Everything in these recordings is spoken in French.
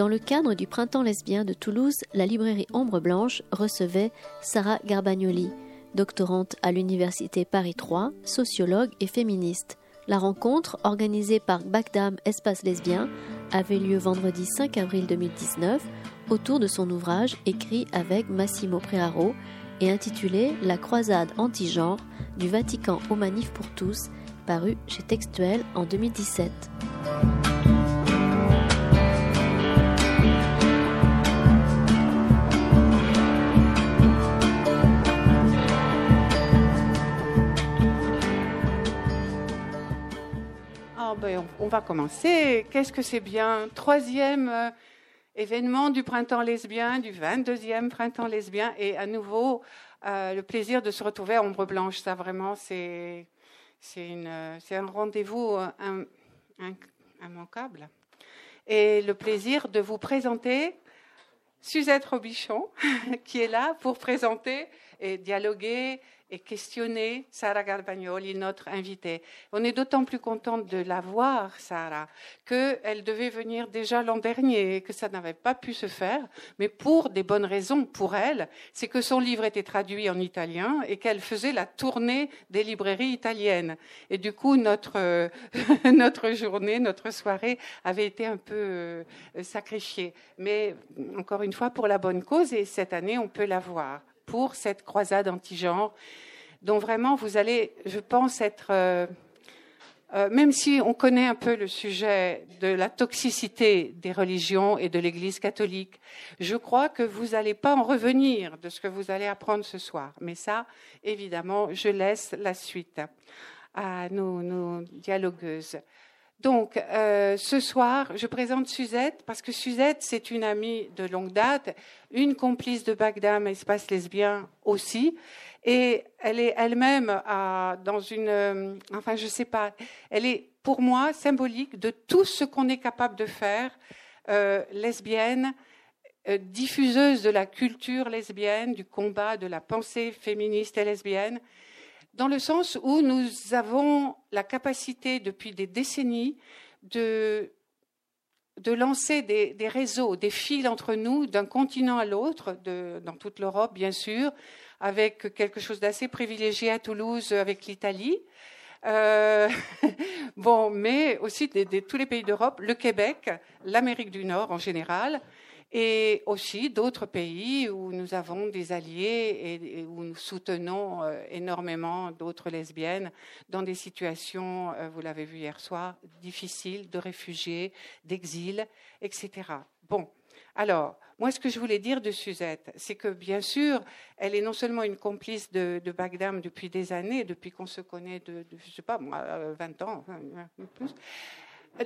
Dans le cadre du Printemps lesbien de Toulouse, la librairie Ombre Blanche recevait Sarah Garbagnoli, doctorante à l'Université Paris 3, sociologue et féministe. La rencontre, organisée par Bagdam Espace Lesbien, avait lieu vendredi 5 avril 2019 autour de son ouvrage écrit avec Massimo Prearo et intitulé La croisade anti-genre du Vatican aux manifs pour tous, paru chez Textuel en 2017. On va commencer. Qu'est-ce que c'est bien? Troisième euh, événement du printemps lesbien, du 22e printemps lesbien, et à nouveau euh, le plaisir de se retrouver à Ombre Blanche. Ça vraiment, c'est un rendez-vous euh, immanquable. Et le plaisir de vous présenter Suzette Robichon, qui est là pour présenter et dialoguer et questionner Sarah Garbagnoli, notre invitée. On est d'autant plus contente de la voir, Sarah, qu'elle devait venir déjà l'an dernier et que ça n'avait pas pu se faire, mais pour des bonnes raisons pour elle, c'est que son livre était traduit en italien et qu'elle faisait la tournée des librairies italiennes. Et du coup, notre, notre journée, notre soirée avait été un peu euh, sacrifiée. Mais encore une fois, pour la bonne cause, et cette année, on peut la voir pour cette croisade anti-genre, dont vraiment vous allez, je pense, être, euh, euh, même si on connaît un peu le sujet de la toxicité des religions et de l'Église catholique, je crois que vous n'allez pas en revenir de ce que vous allez apprendre ce soir. Mais ça, évidemment, je laisse la suite à nos, nos dialogueuses. Donc, euh, ce soir, je présente Suzette parce que Suzette, c'est une amie de longue date, une complice de Bagdad, espace lesbien aussi, et elle est elle-même dans une, euh, enfin, je sais pas, elle est pour moi symbolique de tout ce qu'on est capable de faire, euh, lesbienne, diffuseuse de la culture lesbienne, du combat, de la pensée féministe et lesbienne dans le sens où nous avons la capacité depuis des décennies de, lancer des, réseaux, des fils entre nous d'un continent à l'autre, dans toute l'Europe bien sûr, avec quelque chose d'assez privilégié à Toulouse avec l'Italie. Euh, bon, mais aussi de tous les pays d'Europe, le Québec, l'Amérique du Nord en général, et aussi d'autres pays où nous avons des alliés et, où nous soutenons euh, énormément d'autres lesbiennes dans des situations, euh, vous l'avez vu hier soir, difficiles, de réfugiés, d'exil, etc. Bon, alors, moi, ce que je voulais dire de Suzette, c'est que bien sûr, elle est non seulement une complice de, de Bagdam depuis des années, depuis qu'on se connaît de, je sais pas, moi, 20 ans, plus.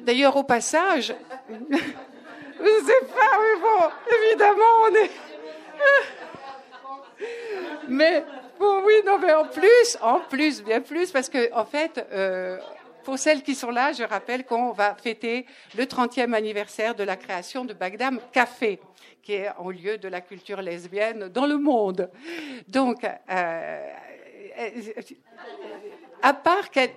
D'ailleurs, au passage, je sais pas, mais bon, évidemment, on est. mais bon, oui, non, mais en plus, en plus, bien plus, parce que en fait, euh, pour celles qui sont là, je rappelle qu'on va fêter le 30e anniversaire de la création de Bagdam Café, qui est en lieu de la culture lesbienne dans le monde. Donc, euh, à part qu'elle,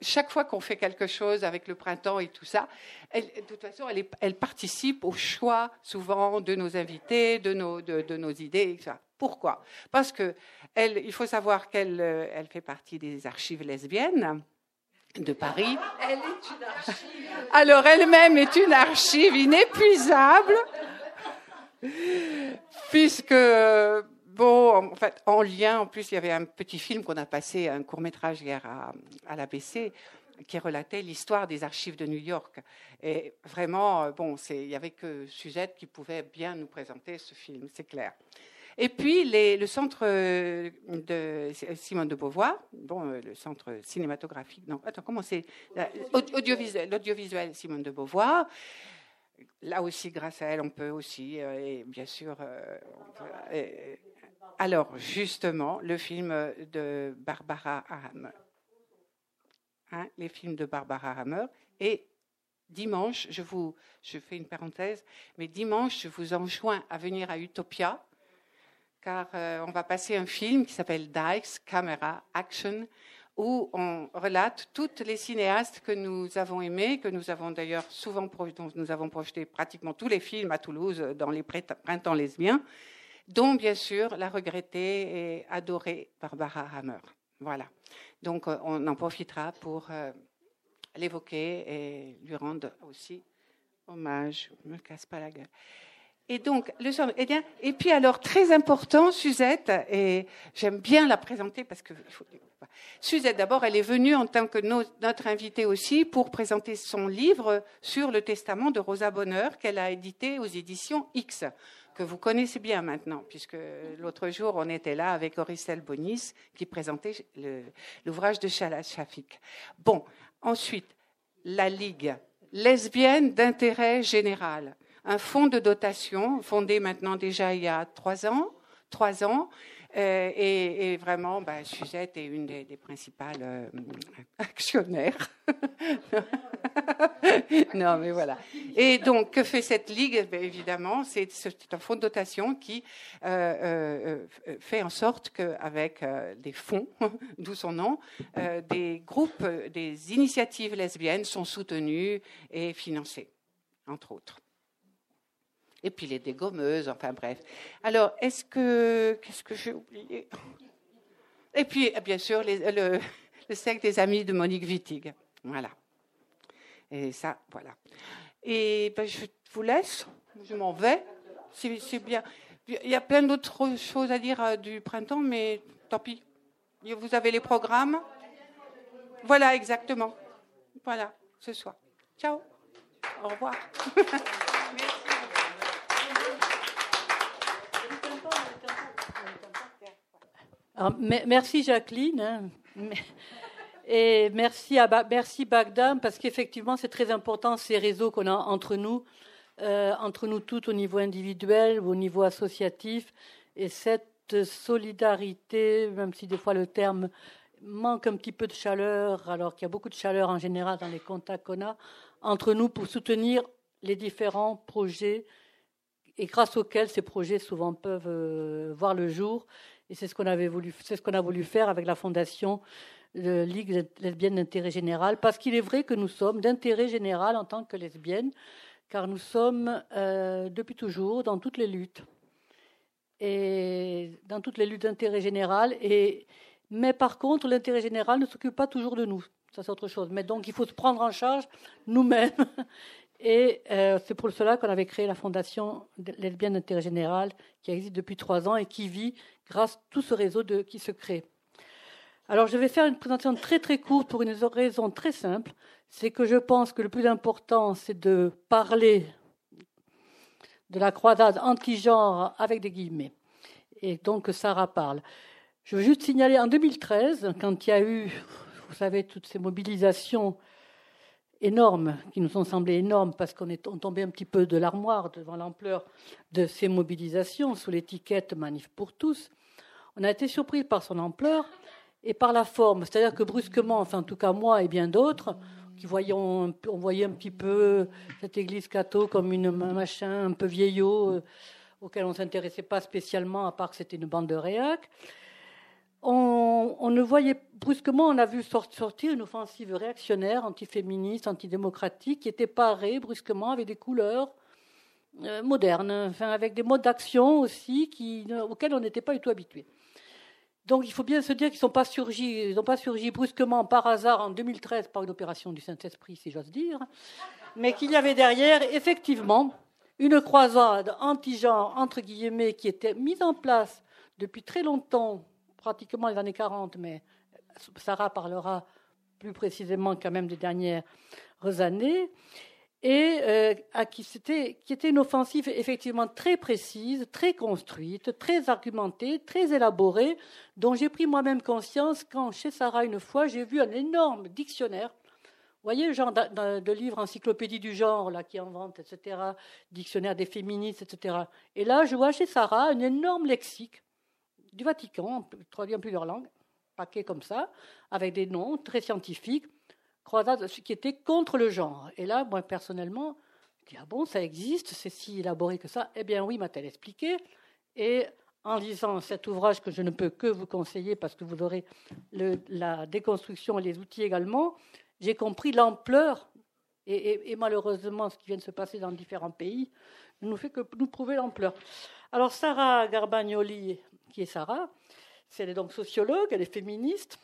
chaque fois qu'on fait quelque chose avec le printemps et tout ça, elle, de toute façon, elle, elle, participe au choix souvent de nos invités, de nos, de, nos idées. Etc. Pourquoi? Parce que elle, il faut savoir qu'elle euh, elle fait partie des archives lesbiennes de Paris. Elle est une archive. Alors elle-même est une archive inépuisable, puisque Bon, en fait, en lien, en plus, il y avait un petit film qu'on a passé, un court métrage hier à, à l'ABC, qui relatait l'histoire des archives de New York. Et vraiment, euh, bon, il n'y avait que Suzette qui pouvait bien nous présenter ce film, c'est clair. Et puis, le centre euh, de Simone de Beauvoir, bon, euh, le centre cinématographique, non, attends, comment c'est Audiovisuel, l'audiovisuel Simone de Beauvoir. Là aussi, grâce à elle, on peut aussi, et bien sûr, alors, justement, le film de Barbara Hammer. Hein, les films de Barbara Hammer. Et dimanche, je vous, je fais une parenthèse, mais dimanche, je vous enjoins à venir à Utopia, car euh, on va passer un film qui s'appelle Dykes Camera Action, où on relate toutes les cinéastes que nous avons aimés, que nous avons d'ailleurs souvent dont nous avons projeté pratiquement tous les films à Toulouse dans les printemps lesbiens, dont bien sûr la regrettée et adorée Barbara Hammer. Voilà. Donc euh, on en profitera pour euh, l'évoquer et lui rendre aussi hommage. Je me casse pas la gueule. Et donc, le eh bien, et puis alors, très important, Suzette, et j'aime bien la présenter parce que Suzette, d'abord, elle est venue en tant que notre invitée aussi pour présenter son livre sur le testament de Rosa Bonheur qu'elle a édité aux éditions X, que vous connaissez bien maintenant, puisque l'autre jour, on était là avec Auricelle Bonis qui présentait l'ouvrage de Chalas Shafik. Bon, ensuite, la Ligue lesbienne d'intérêt général un fonds de dotation fondé maintenant déjà il y a trois ans, trois ans, euh, et, vraiment, bah, Suzette est une des, principales euh, actionnaires. non, mais voilà. Et donc, que fait cette ligue? Ben, Évidemment, c'est un fonds de dotation qui euh, fait en sorte qu'avec des fonds, d'où son nom, des groupes, des initiatives lesbiennes sont soutenues et financées, entre autres et puis les dégommeuses, enfin bref. Alors, est-ce que. Qu'est-ce que j'ai oublié? Et puis, bien sûr, le, le des amis de Monique Wittig. Voilà. Et ça, voilà. Et ben, je vous laisse, je m'en vais. C'est bien. Il y a plein d'autres choses à dire euh, du printemps, mais tant pis. Vous avez les programmes? Voilà, exactement. Voilà, ce soir. Ciao. Au revoir. merci Jacqueline. Hein. Et merci à merci parce qu'effectivement c'est très important ces réseaux qu'on a entre nous, euh, entre nous toutes au niveau individuel au niveau associatif et cette solidarité, même si des fois le terme manque un petit peu de chaleur, alors qu'il y a beaucoup de chaleur en général dans les contacts qu'on a entre nous pour soutenir les différents projets et grâce auxquels ces projets souvent peuvent euh, voir le jour et c'est ce qu'on a voulu faire avec la fondation de Ligue lesbienne d'intérêt général, parce qu'il est vrai que nous sommes d'intérêt général en tant que lesbiennes, car nous sommes euh, depuis toujours dans toutes les luttes et dans toutes les luttes d'intérêt général. Mais par contre, l'intérêt général ne s'occupe pas toujours de nous. Ça, c'est autre chose. Mais donc, il faut se prendre en charge nous-mêmes. Et euh, c'est pour cela qu'on avait créé la Fondation lesbienne d'intérêt général, qui existe depuis trois ans et qui vit grâce à tout ce réseau qui se crée. Alors je vais faire une présentation très très courte pour une raison très simple, c'est que je pense que le plus important c'est de parler de la croisade anti-genre avec des guillemets. Et donc Sarah parle. Je veux juste signaler en 2013, quand il y a eu, vous savez, toutes ces mobilisations énormes, qui nous ont semblé énormes parce qu'on est tombé un petit peu de l'armoire devant l'ampleur de ces mobilisations sous l'étiquette Manif pour tous. On a été surpris par son ampleur et par la forme. C'est-à-dire que brusquement, enfin en tout cas moi et bien d'autres, qui voyons, on voyait un petit peu cette église catho comme une machin un peu vieillot euh, auquel on ne s'intéressait pas spécialement à part que c'était une bande de réac on, ne voyait brusquement, on a vu sortir une offensive réactionnaire, antiféministe, antidémocratique, qui était parée brusquement avec des couleurs euh, modernes, enfin, avec des modes d'action aussi auxquels on n'était pas du tout habitué. Donc il faut bien se dire qu'ils n'ont pas surgi, pas surgi brusquement par hasard en 2013 par une opération du Saint-Esprit, si j'ose dire, mais qu'il y avait derrière effectivement une croisade anti-genre entre guillemets qui était mise en place depuis très longtemps pratiquement les années 40, mais Sarah parlera plus précisément quand même des dernières années, et euh, à qui, c'était, qui était une offensive effectivement très précise, très construite, très argumentée, très élaborée, dont j'ai pris moi-même conscience quand, chez Sarah, une fois, j'ai vu un énorme dictionnaire. Vous voyez le genre de, de livre encyclopédie du genre là qui invente, etc., dictionnaire des féministes, etc. Et là, je vois chez Sarah un énorme lexique du Vatican, traduit en plusieurs langues, paquet comme ça, avec des noms très scientifiques, croisade qui était contre le genre. Et là, moi, personnellement, je dis, ah bon, ça existe, c'est si élaboré que ça Eh bien oui, m'a-t-elle expliqué. Et en lisant cet ouvrage que je ne peux que vous conseiller parce que vous aurez la déconstruction et les outils également, j'ai compris l'ampleur et, malheureusement ce qui vient de se passer dans différents pays ne nous fait que nous prouver l'ampleur. Alors Sarah Garbagnoli, qui est Sarah, elle est donc sociologue, elle est féministe,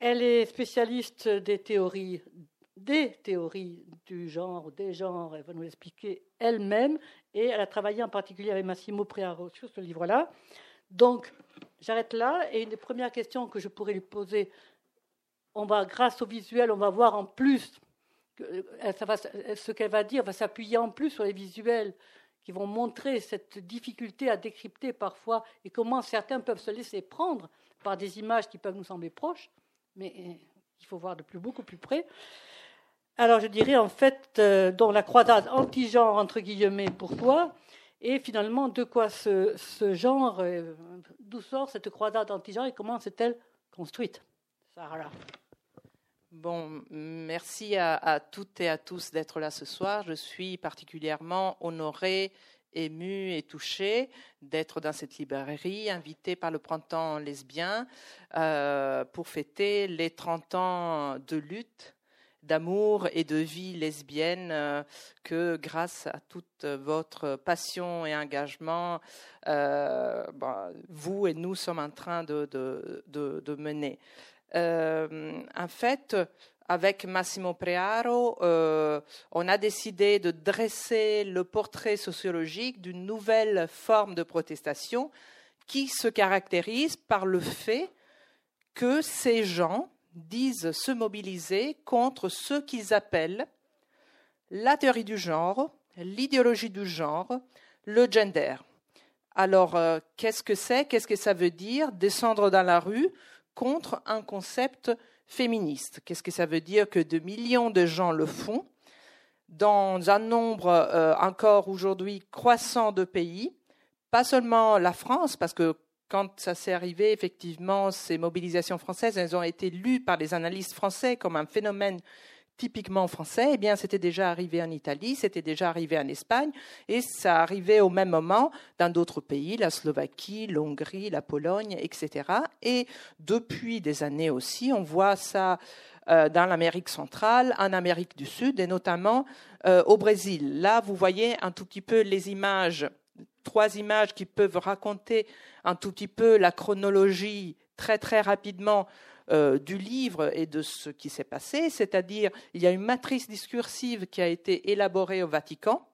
elle est spécialiste des théories des théories du genre, des genres, elle va nous l'expliquer elle-même, et elle a travaillé en particulier avec Massimo Prearo sur ce livre-là. Donc, j'arrête là, et une des premières questions que je pourrais lui poser, on va, grâce au visuel, on va voir en plus, ce qu'elle va dire va s'appuyer en plus sur les visuels qui vont montrer cette difficulté à décrypter parfois et comment certains peuvent se laisser prendre par des images qui peuvent nous sembler proches, mais euh, il faut voir de plus, beaucoup plus près. Alors je dirais en fait, euh, dans la croisade anti-genre, entre guillemets, pour toi, et finalement de quoi ce, genre, euh, d'où sort cette croisade anti-genre et comment s'est-elle construite? Sarah. Bon, merci à, toutes et à tous d'être là ce soir. Je suis particulièrement honorée, émue et touchée d'être dans cette librairie, invitée par le printemps lesbien euh, pour fêter les 30 ans de lutte d'amour et de vie lesbienne euh, que grâce à toute votre passion et engagement, euh, bah, vous et nous sommes en train de, de, mener. Euh, en fait, avec Massimo Prearo, on a décidé de dresser le portrait sociologique d'une nouvelle forme de protestation qui se caractérise par le fait que ces gens, disent se mobiliser contre ce qu'ils appellent la théorie du genre, l'idéologie du genre, le gender. Alors, euh, qu'est-ce que c'est? Qu'est-ce que ça veut dire? Descendre dans la rue contre un concept féministe. Qu'est-ce que ça veut dire que de millions de gens le font? Dans un nombre euh, encore aujourd'hui croissant de pays, pas seulement la France, parce que quand ça s'est arrivé, effectivement, ces mobilisations françaises, elles ont été lues par les analystes français comme un phénomène typiquement français, eh bien, c'était déjà arrivé en Italie, c'était déjà arrivé en Espagne, et ça arrivait au même moment dans d'autres pays, la Slovaquie, l'Hongrie, la Pologne, etc. Et depuis des années aussi, on voit ça euh, dans l'Amérique centrale, en Amérique du Sud, et notamment euh, au Brésil. Là, vous voyez un tout petit peu les images trois images qui peuvent raconter un tout petit peu la chronologie très très rapidement euh, du livre et de ce qui s'est passé, c'est-à-dire il y a une matrice discursive qui a été élaborée au Vatican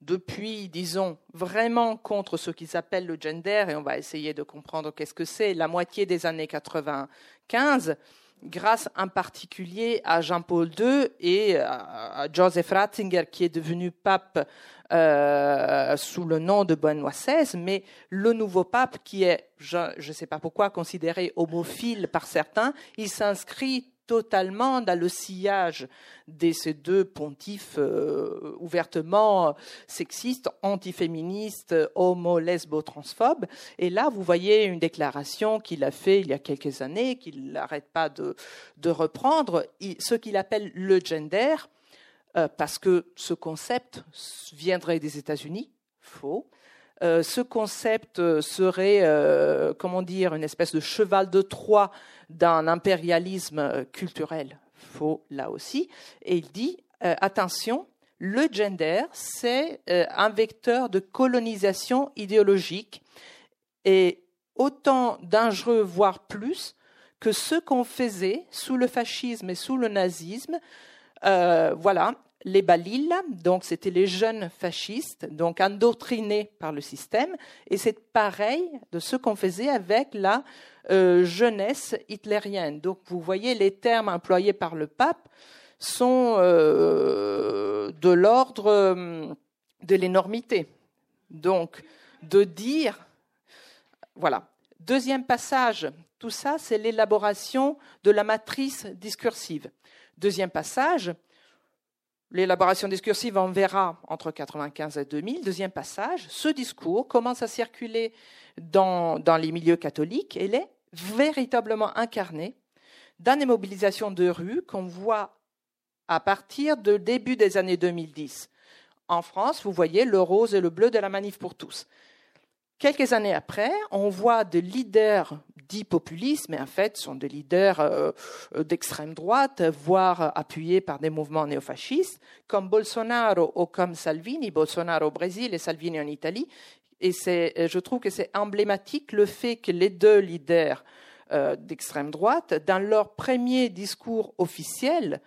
depuis, disons, vraiment contre ce qu'ils appellent le gender, et on va essayer de comprendre qu'est-ce que c'est, la moitié des années 95, grâce en particulier à Jean-Paul II et à Joseph Ratzinger, qui est devenu pape euh, sous le nom de Benoît XVI, mais le nouveau pape, qui est, je ne sais pas pourquoi, considéré homophile par certains, il s'inscrit totalement dans le sillage de ces deux pontifs euh, ouvertement sexistes, antiféministes, homo, lesbo, transphobes. Et là, vous voyez une déclaration qu'il a fait il y a quelques années, qu'il n'arrête pas de, de reprendre, ce qu'il appelle le gender, euh, parce que ce concept viendrait des États-Unis, faux. Euh, ce concept serait, euh, comment dire, une espèce de cheval de Troie d'un impérialisme culturel, faux là aussi. Et il dit, attention, le gender, c'est un vecteur de colonisation idéologique et autant dangereux, voire plus, que ce qu'on faisait sous le fascisme et sous le nazisme, voilà, les Balil, donc c'était les jeunes fascistes, donc endoctrinés par le système, et c'est pareil de ce qu'on faisait avec la euh, jeunesse hitlérienne. Donc vous voyez, les termes employés par le pape sont euh, de l'ordre euh, de l'énormité. Donc, de dire, voilà. Deuxième passage, tout ça, c'est l'élaboration de la matrice discursive. Deuxième passage, L'élaboration discursive, on verra entre 1995 et 2000. Deuxième passage, ce discours commence à circuler dans, les milieux catholiques et est véritablement incarné dans les mobilisations de rue qu'on voit à partir du début des années 2010. En France, vous voyez le rose et le bleu de la manif pour tous. Quelques années après, on voit des leaders dits populistes, mais en fait sont des leaders euh, d'extrême droite, voire appuyés par des mouvements néofascistes, comme Bolsonaro ou comme Salvini, Bolsonaro au Brésil et Salvini en Italie. Et je trouve que c'est emblématique le fait que les deux leaders euh, d'extrême droite, dans leur premier discours officiel,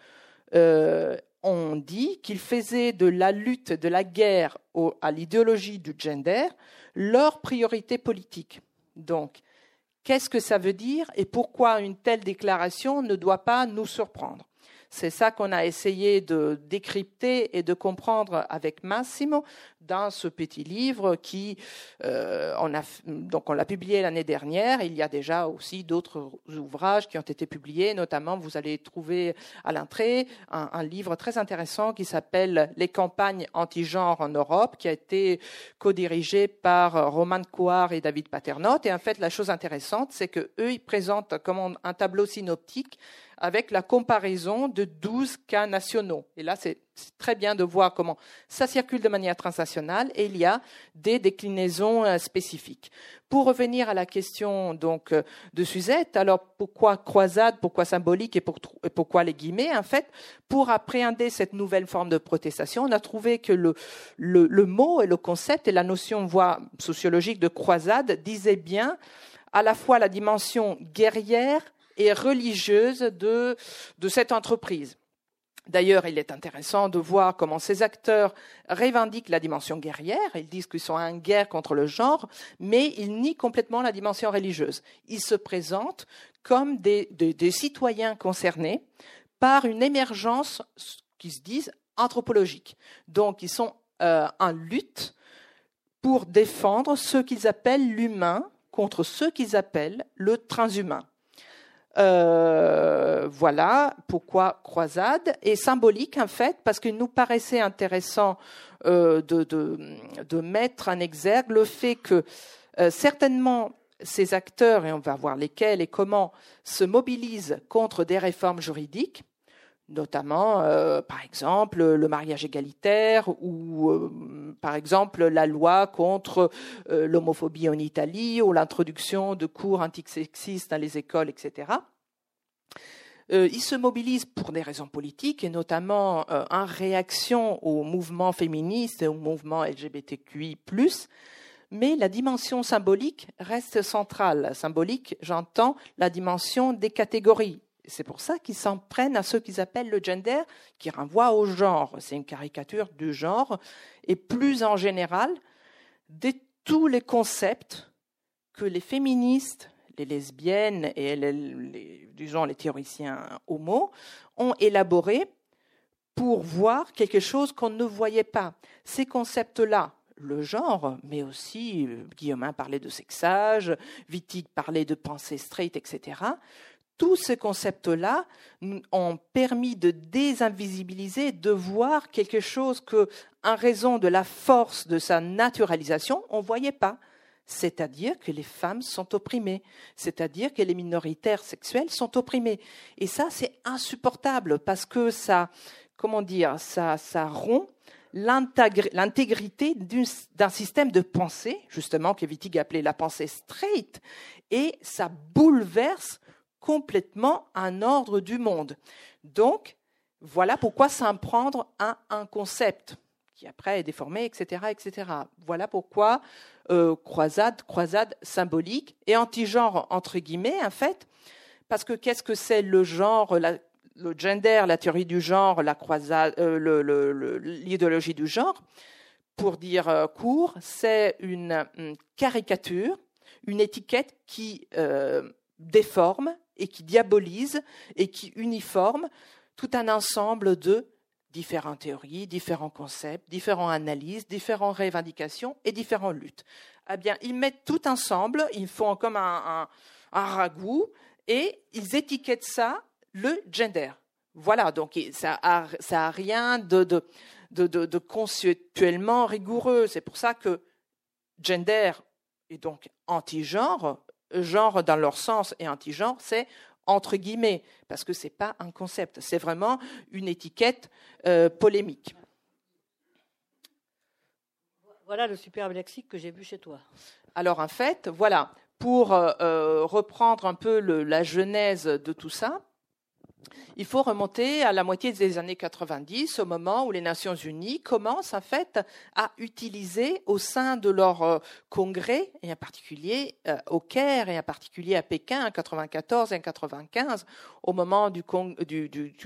euh, ont dit qu'ils faisaient de la lutte, de la guerre à l'idéologie du gender leur priorité politique. Donc, qu'est-ce que ça veut dire et pourquoi une telle déclaration ne doit pas nous surprendre c'est ça qu'on a essayé de décrypter et de comprendre avec Massimo dans ce petit livre qui, euh, on a, donc on l'a publié l'année dernière. Il y a déjà aussi d'autres ouvrages qui ont été publiés, notamment vous allez trouver à l'entrée un, livre très intéressant qui s'appelle Les campagnes anti-genre en Europe, qui a été co-dirigé par Roman Couard et David Paternotte. Et en fait, la chose intéressante, c'est que eux, ils présentent comme un tableau synoptique avec la comparaison de 12 cas nationaux. Et là, c'est très bien de voir comment ça circule de manière transnationale et il y a des déclinaisons euh, spécifiques. Pour revenir à la question donc euh, de Suzette, alors pourquoi croisade, pourquoi symbolique et, pourquoi les guillemets En fait, pour appréhender cette nouvelle forme de protestation, on a trouvé que le, mot et le concept et la notion voie sociologique de croisade disaient bien à la fois la dimension guerrière et religieuse de, cette entreprise. D'ailleurs, il est intéressant de voir comment ces acteurs revendiquent la dimension guerrière. Ils disent qu'ils sont en guerre contre le genre, mais ils nient complètement la dimension religieuse. Ils se présentent comme des, des, citoyens concernés par une émergence qui se disent anthropologique. Donc, ils sont euh, en lutte pour défendre ce qu'ils appellent l'humain contre ce qu'ils appellent le transhumain. Euh, voilà pourquoi croisade est symbolique en fait parce qu'il nous paraissait intéressant euh, de, de, mettre en exergue le fait que euh, certainement ces acteurs, et on va voir lesquels et comment, se mobilisent contre des réformes juridiques, notamment par exemple le mariage égalitaire ou par exemple la loi contre l'homophobie en Italie ou l'introduction de cours antisexistes dans les écoles, etc. Euh, ils se mobilisent pour des raisons politiques et notamment euh, en réaction au mouvement féministe et au mouvement LGBTQI+, mais la dimension symbolique reste centrale. Symbolique, j'entends la dimension des catégories. C'est pour ça qu'ils s'en prennent à ce qu'ils appellent le gender, qui renvoie au genre. C'est une caricature du genre. Et plus en général, de tous les concepts que les féministes, les lesbiennes et les, les théoriciens homo ont élaboré pour voir quelque chose qu'on ne voyait pas. Ces concepts-là, le genre, mais aussi euh, Guillaumin parlait de sexage, Wittig parlait de pensée straight, etc. Tous ces concepts-là ont permis de désinvisibiliser, de voir quelque chose que, en raison de la force de sa naturalisation, on ne voyait pas c'est-à-dire que les femmes sont opprimées, c'est-à-dire que les minoritaires sexuels sont opprimés. Et ça, c'est insupportable parce que ça, comment dire, ça, ça rompt l'intégrité d'un système de pensée, justement, que Wittig appelait la pensée straight, et ça bouleverse complètement un ordre du monde. Donc, voilà pourquoi s'en prendre à un concept qui après est déformé, etc., etc. Voilà pourquoi euh, croisade, croisade symbolique et anti-genre entre guillemets en fait, parce que qu'est-ce que c'est le genre, le gender, la théorie du genre, la croisade, euh, l'idéologie du genre? Pour dire euh, court, c'est une, caricature, une étiquette qui déforme et qui diabolise et qui uniforme tout un ensemble de différentes théories, différents concepts, différentes analyses, différentes revendications et différentes luttes. Eh bien, ils mettent tout ensemble, ils font comme un, ragoût et ils étiquettent ça le gender. Voilà, donc ça n'a a rien de, de, de, conceptuellement rigoureux. C'est pour ça que gender est donc anti-genre, genre dans leur sens et anti-genre, c'est entre guillemets, parce que ce n'est pas un concept, c'est vraiment une étiquette euh, polémique. Voilà le superbe lexique que j'ai vu chez toi. Alors en fait, voilà, pour euh, euh, reprendre un peu le, la genèse de tout ça, il faut remonter à la moitié des années 90, au moment où les Nations Unies commencent en fait à utiliser au sein de leur euh, congrès, et en particulier euh, au Caire et en particulier à Pékin en 94 et en 95, au moment du,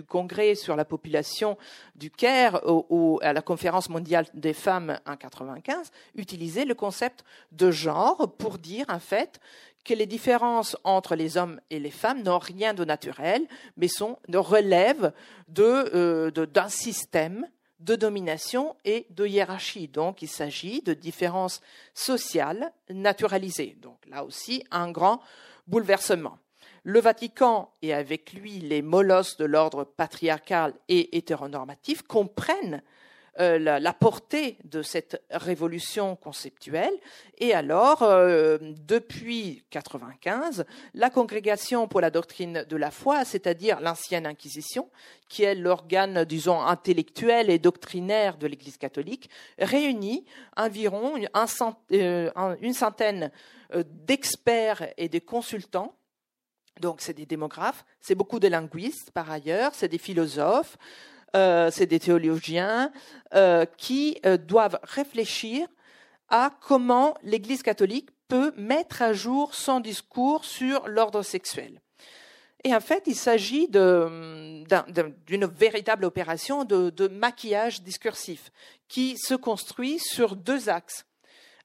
congrès sur la population du Caire ou à la conférence mondiale des femmes en 95, utiliser le concept de genre pour dire en fait que les différences entre les hommes et les femmes n'ont rien de naturel, mais sont de relève euh, d'un système de domination et de hiérarchie. Donc, il s'agit de différences sociales naturalisées. Donc, là aussi, un grand bouleversement. Le Vatican et avec lui les molosses de l'ordre patriarcal et hétéronormatif comprennent euh, la, portée de cette révolution conceptuelle. Et alors, euh, depuis 95, la Congrégation pour la doctrine de la foi, c'est-à-dire l'ancienne Inquisition, qui est l'organe, disons, intellectuel et doctrinaire de l'Église catholique, réunit environ euh, une centaine d'experts et de consultants donc, c'est des démographes, c'est beaucoup de linguistes par ailleurs, c'est des philosophes, euh, c'est des théologiens euh, qui euh, doivent réfléchir à comment l'Église catholique peut mettre à jour son discours sur l'ordre sexuel. Et en fait, il s'agit d'une véritable opération de, de, maquillage discursif qui se construit sur deux axes.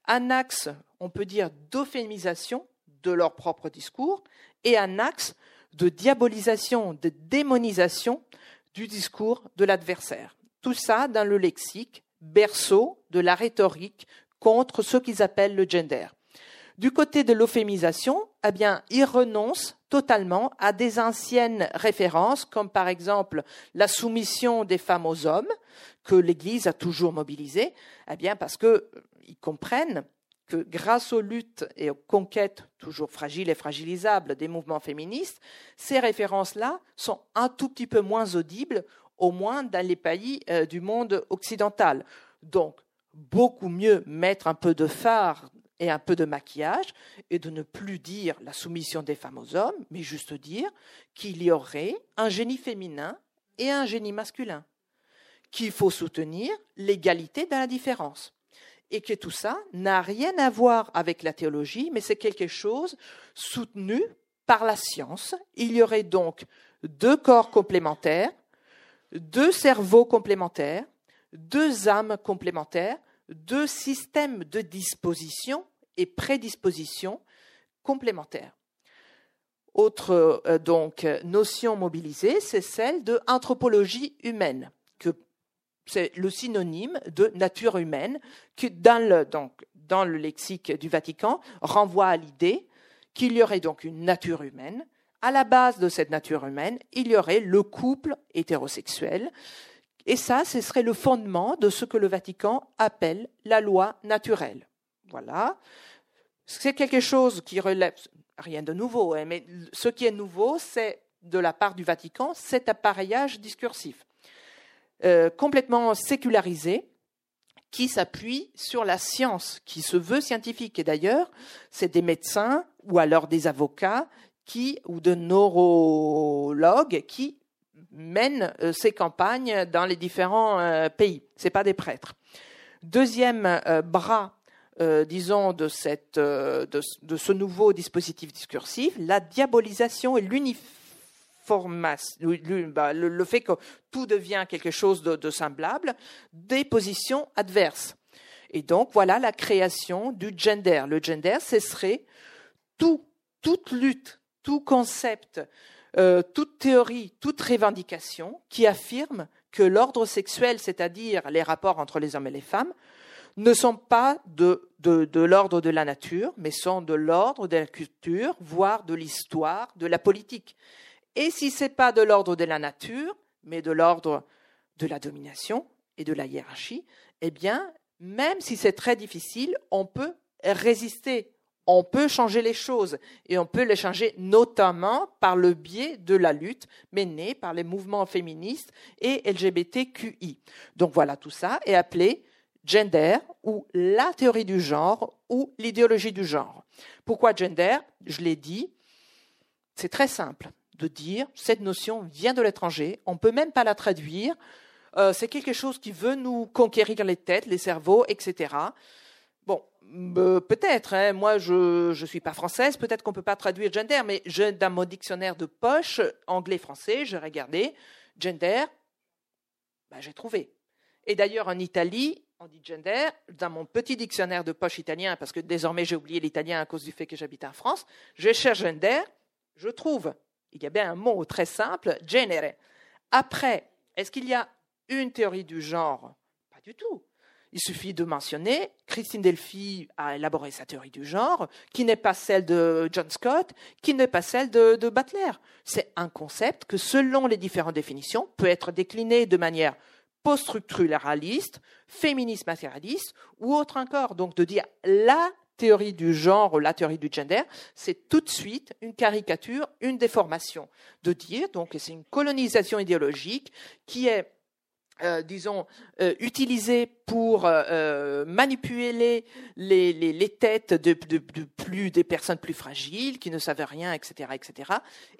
Un axe, on peut dire, d'euphémisation de leur propre discours et un axe de diabolisation, de démonisation du discours de l'adversaire. Tout ça dans le lexique, berceau de la rhétorique contre ce qu'ils appellent le gender. Du côté de l'euphémisation, eh bien, ils renoncent totalement à des anciennes références, comme par exemple la soumission des femmes aux hommes, que l'Église a toujours mobilisée, eh parce qu'ils euh, comprennent que grâce aux luttes et aux conquêtes toujours fragiles et fragilisables des mouvements féministes, ces références-là sont un tout petit peu moins audibles, au moins dans les pays euh, du monde occidental. Donc, beaucoup mieux mettre un peu de phare et un peu de maquillage et de ne plus dire la soumission des femmes aux hommes, mais juste dire qu'il y aurait un génie féminin et un génie masculin, qu'il faut soutenir l'égalité dans la différence et que tout ça n'a rien à voir avec la théologie, mais c'est quelque chose soutenu par la science. Il y aurait donc deux corps complémentaires, deux cerveaux complémentaires, deux âmes complémentaires, deux systèmes de disposition et prédisposition complémentaires. Autre euh, donc notion mobilisée, c'est celle de anthropologie humaine c'est le synonyme de nature humaine qui, dans le, lexique du Vatican, renvoie à l'idée qu'il y aurait donc une nature humaine. À la base de cette nature humaine, il y aurait le couple hétérosexuel. Et ça, ce serait le fondement de ce que le Vatican appelle la loi naturelle. Voilà. C'est quelque chose qui relève, rien de nouveau, hein, mais ce qui est nouveau, c'est de la part du Vatican cet appareillage discursif. Euh, complètement sécularisé qui s'appuie sur la science, qui se veut scientifique. Et d'ailleurs, c'est des médecins ou alors des avocats qui, ou de neurologues qui mènent euh, ces campagnes dans les différents euh, pays. C'est pas des prêtres. Deuxième bras, disons, de, ce nouveau dispositif discursif, la diabolisation et l'unification bah, le, fait que tout devient quelque chose de, semblable, des positions adverses. Et donc, voilà la création du gender. Le gender, ce serait tout, toute lutte, tout concept, euh, toute théorie, toute revendication qui affirme que l'ordre sexuel, c'est-à-dire les rapports entre les hommes et les femmes, ne sont pas de, de l'ordre de la nature, mais sont de l'ordre de la culture, voire de l'histoire, de la politique. Et si ce n'est pas de l'ordre de la nature, mais de l'ordre de la domination et de la hiérarchie, eh bien, même si c'est très difficile, on peut résister, on peut changer les choses et on peut les changer notamment par le biais de la lutte menée par les mouvements féministes et LGBTQI. Donc voilà, tout ça est appelé gender ou la théorie du genre ou l'idéologie du genre. Pourquoi gender? Je l'ai dit, c'est très simple de dire cette notion vient de l'étranger, on ne peut même pas la traduire, euh, c'est quelque chose qui veut nous conquérir les têtes, les cerveaux, etc. Bon, euh, peut-être, hein, moi je ne suis pas française, peut-être qu'on ne peut pas traduire gender, mais dans mon dictionnaire de poche, anglais-français, j'ai regardé, gender, ben, j'ai trouvé. Et d'ailleurs en Italie, on dit gender, dans mon petit dictionnaire de poche italien, parce que désormais j'ai oublié l'italien à cause du fait que j'habite en France, je cherche gender, je trouve. Il y a bien un mot très simple, genere. Après, est-ce qu'il y a une théorie du genre? Pas du tout. Il suffit de mentionner, Christine Delphi a élaboré sa théorie du genre, qui n'est pas celle de John Scott, qui n'est pas celle de, de Butler. C'est un concept que, selon les différentes définitions, peut être décliné de manière post-structuraliste, féministe matérialiste ou autre encore. Donc de dire la théorie du genre, la théorie du gender, c'est tout de suite une caricature, une déformation. De dire donc c'est une colonisation idéologique qui est euh, disons, euh, utilisé pour euh, manipuler les, les, les têtes de, de, plus des personnes plus fragiles qui ne savent rien, etc., etc.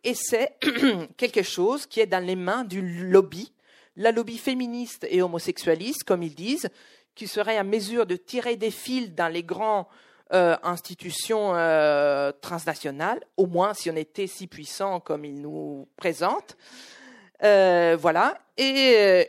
Et c'est quelque chose qui est dans les mains du lobby, la lobby féministe et homosexualiste, comme ils disent, qui serait à mesure de tirer des fils dans les grands euh, institutions euh, transnationales, au moins si on était si puissant comme ils nous présentent. Euh, voilà. Et,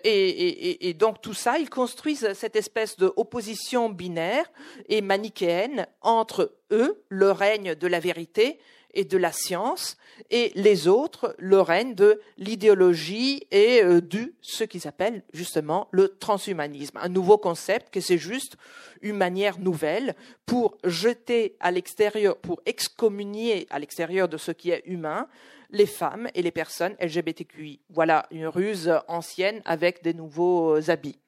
et, donc tout ça, ils construisent cette espèce d'opposition binaire et manichéenne entre eux, le règne de la vérité, et de la science, et les autres, le règne de l'idéologie et euh, du ce qu'ils appellent justement le transhumanisme. Un nouveau concept que c'est juste une manière nouvelle pour jeter à l'extérieur, pour excommunier à l'extérieur de ce qui est humain, les femmes et les personnes LGBTQI. Voilà une ruse ancienne avec des nouveaux euh, habits.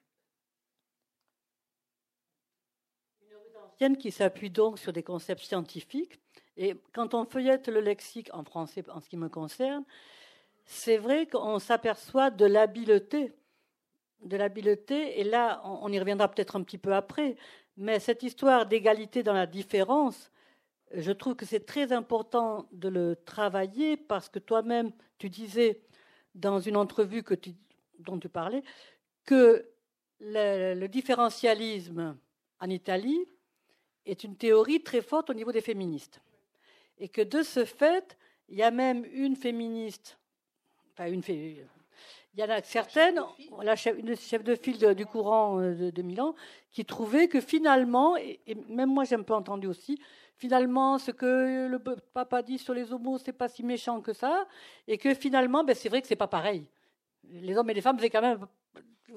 Une ruse ancienne qui s'appuie donc sur des concepts scientifiques. Et quand on feuillette le lexique en français, en ce qui me concerne, c'est vrai qu'on s'aperçoit de l'habileté. De l'habileté, et là, on y reviendra peut-être un petit peu après, mais cette histoire d'égalité dans la différence, je trouve que c'est très important de le travailler parce que toi-même, tu disais dans une entrevue que dont tu parlais que le, le, différentialisme en Italie est une théorie très forte au niveau des féministes. Et que de ce fait, il y a même une féministe, enfin une féministe, il y en a certaines, la chef, une chef de file de, du courant euh, de, de, Milan, qui trouvait que finalement, et, et même moi j'ai un peu entendu aussi, finalement, ce que le papa dit sur les homos, c'est pas si méchant que ça, et que finalement, ben, c'est vrai que c'est pas pareil. Les hommes et les femmes, c'est quand même,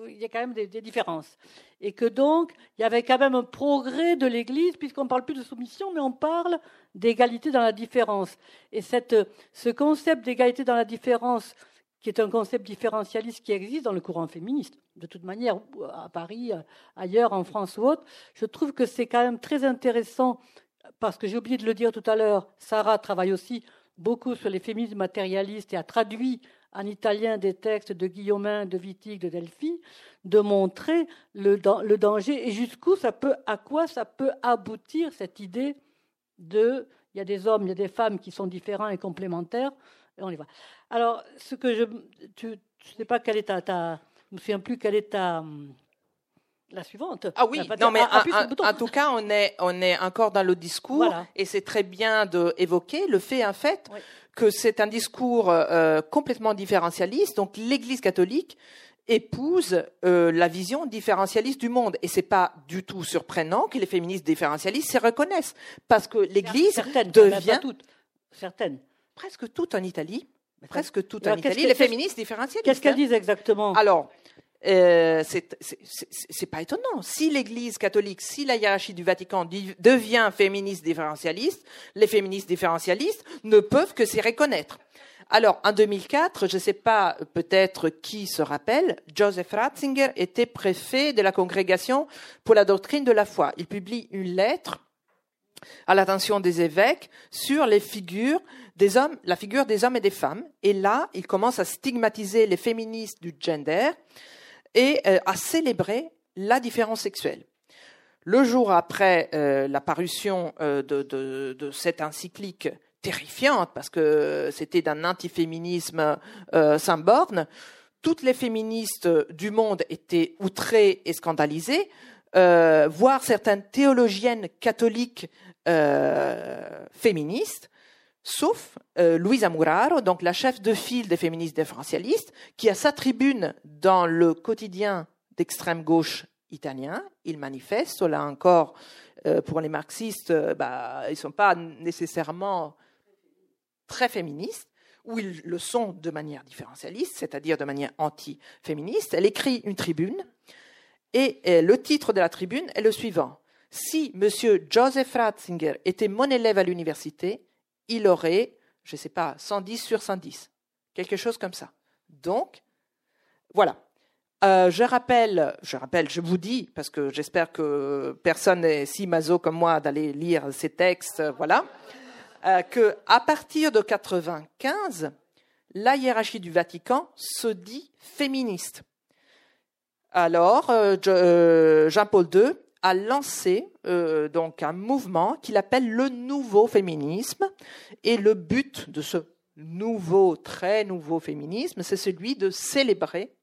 il y a quand même des, différences. Et que donc, il y avait quand même un progrès de l'Église, puisqu'on parle plus de soumission, mais on parle d'égalité dans la différence. Et cette, ce concept d'égalité dans la différence, qui est un concept différentialiste qui existe dans le courant féministe, de toute manière, à Paris, ailleurs, en France ou autre, je trouve que c'est quand même très intéressant parce que j'ai oublié de le dire tout à l'heure, Sarah travaille aussi beaucoup sur les féminismes matérialistes et a traduit en italien des textes de Guillaumin, de Wittig, de Delphi, de montrer le, danger et jusqu'où ça peut, à quoi ça peut aboutir cette idée de, il y a des hommes, il y a des femmes qui sont différents et complémentaires, et on y va. Alors, ce que je, tu, ne sais pas quel est ta, ta, je me souviens plus quel est ta, la suivante. Ah oui, non, mais en, en, tout cas, on est, on est encore dans le discours voilà. et c'est très bien d'évoquer le fait, en fait, oui. que c'est un discours euh, complètement différentialiste. Donc, l'Église catholique épouse euh, la vision différentialiste du monde et c'est pas du tout surprenant que les féministes différentialistes se reconnaissent parce que l'Église devient toutes, certaines, presque toutes en Italie, presque toutes en Italie, les féministes différentialistes. Qu'est-ce qu'elles hein. disent exactement? Alors, euh, c'est pas étonnant. Si l'Église catholique, si la hiérarchie du Vatican devient féministe différentialiste, les féministes différentialistes ne peuvent que s'y reconnaître. Alors, en 2004, je ne sais pas peut-être qui se rappelle, Joseph Ratzinger était préfet de la congrégation pour la doctrine de la foi. Il publie une lettre à l'attention des évêques sur les figures des hommes, la figure des hommes et des femmes. Et là, il commence à stigmatiser les féministes du gender et euh, à célébrer la différence sexuelle. Le jour après euh, euh, de, cette encyclique terrifiante, parce que c'était d'un antiféminisme euh, sans borne, toutes les féministes du monde étaient outrées et scandalisées, euh, voire certaines théologiennes catholiques féministes, sauf euh, Louisa Muraro, donc la chef de file des féministes différentialistes, qui a sa tribune dans le quotidien d'extrême gauche italien. Il manifeste, là encore, euh, pour les marxistes, euh, bah, ils ne sont pas nécessairement très féministes, ou ils le sont de manière différentialiste, c'est-à-dire de manière anti-féministe. Elle écrit une tribune, et, et le titre de la tribune est le suivant. Si M. Joseph Ratzinger était mon élève à l'université, il aurait, je ne sais pas, 110 sur 110, quelque chose comme ça. Donc, voilà. Euh, je rappelle, je rappelle, je vous dis, parce que j'espère que personne n'est si maso comme moi d'aller lire ces textes, euh, voilà, euh, que à partir de 95, la hiérarchie du Vatican se dit féministe. Alors, Jean-Paul II a lancé euh, donc un mouvement qu'il appelle le nouveau féminisme, et le but de ce nouveau, très nouveau féminisme, c'est celui de célébrer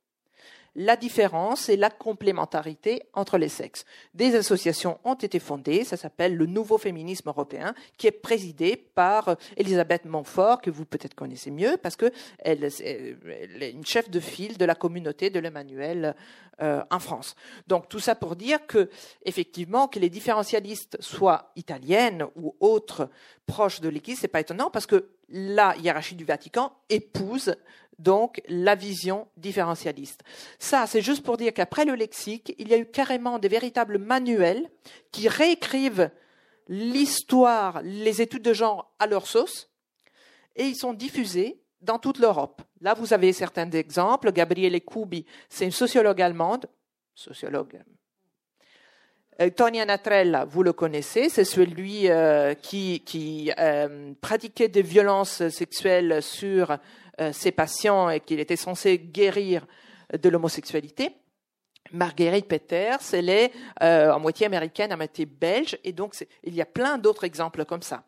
la différence et la complémentarité entre les sexes. Des associations ont été fondées, ça s'appelle le Nouveau Féminisme Européen, qui est présidé par Elisabeth Montfort, que vous peut-être connaissez mieux, parce que elle, est une chef de file de la communauté de l'Emmanuel euh, en France. Donc tout ça pour dire que, effectivement, que les différentialistes soient italiennes ou autres proches de l'Église, c'est pas étonnant, parce que la hiérarchie du Vatican épouse donc la vision différentialiste. Ça, c'est juste pour dire qu'après le lexique, il y a eu carrément des véritables manuels qui réécrivent l'histoire, les études de genre à leur sauce, et ils sont diffusés dans toute l'Europe. Là, vous avez certains exemples. Gabriele Cubi, c'est une sociologue allemande, sociologue. Euh, Tony Anatrella, vous le connaissez, c'est celui euh, qui, euh, pratiquait des violences sexuelles sur ses patients et qu'il était censé guérir de l'homosexualité. Marguerite Peters, elle est en moitié américaine, à moitié belge, et donc il y a plein d'autres exemples comme ça.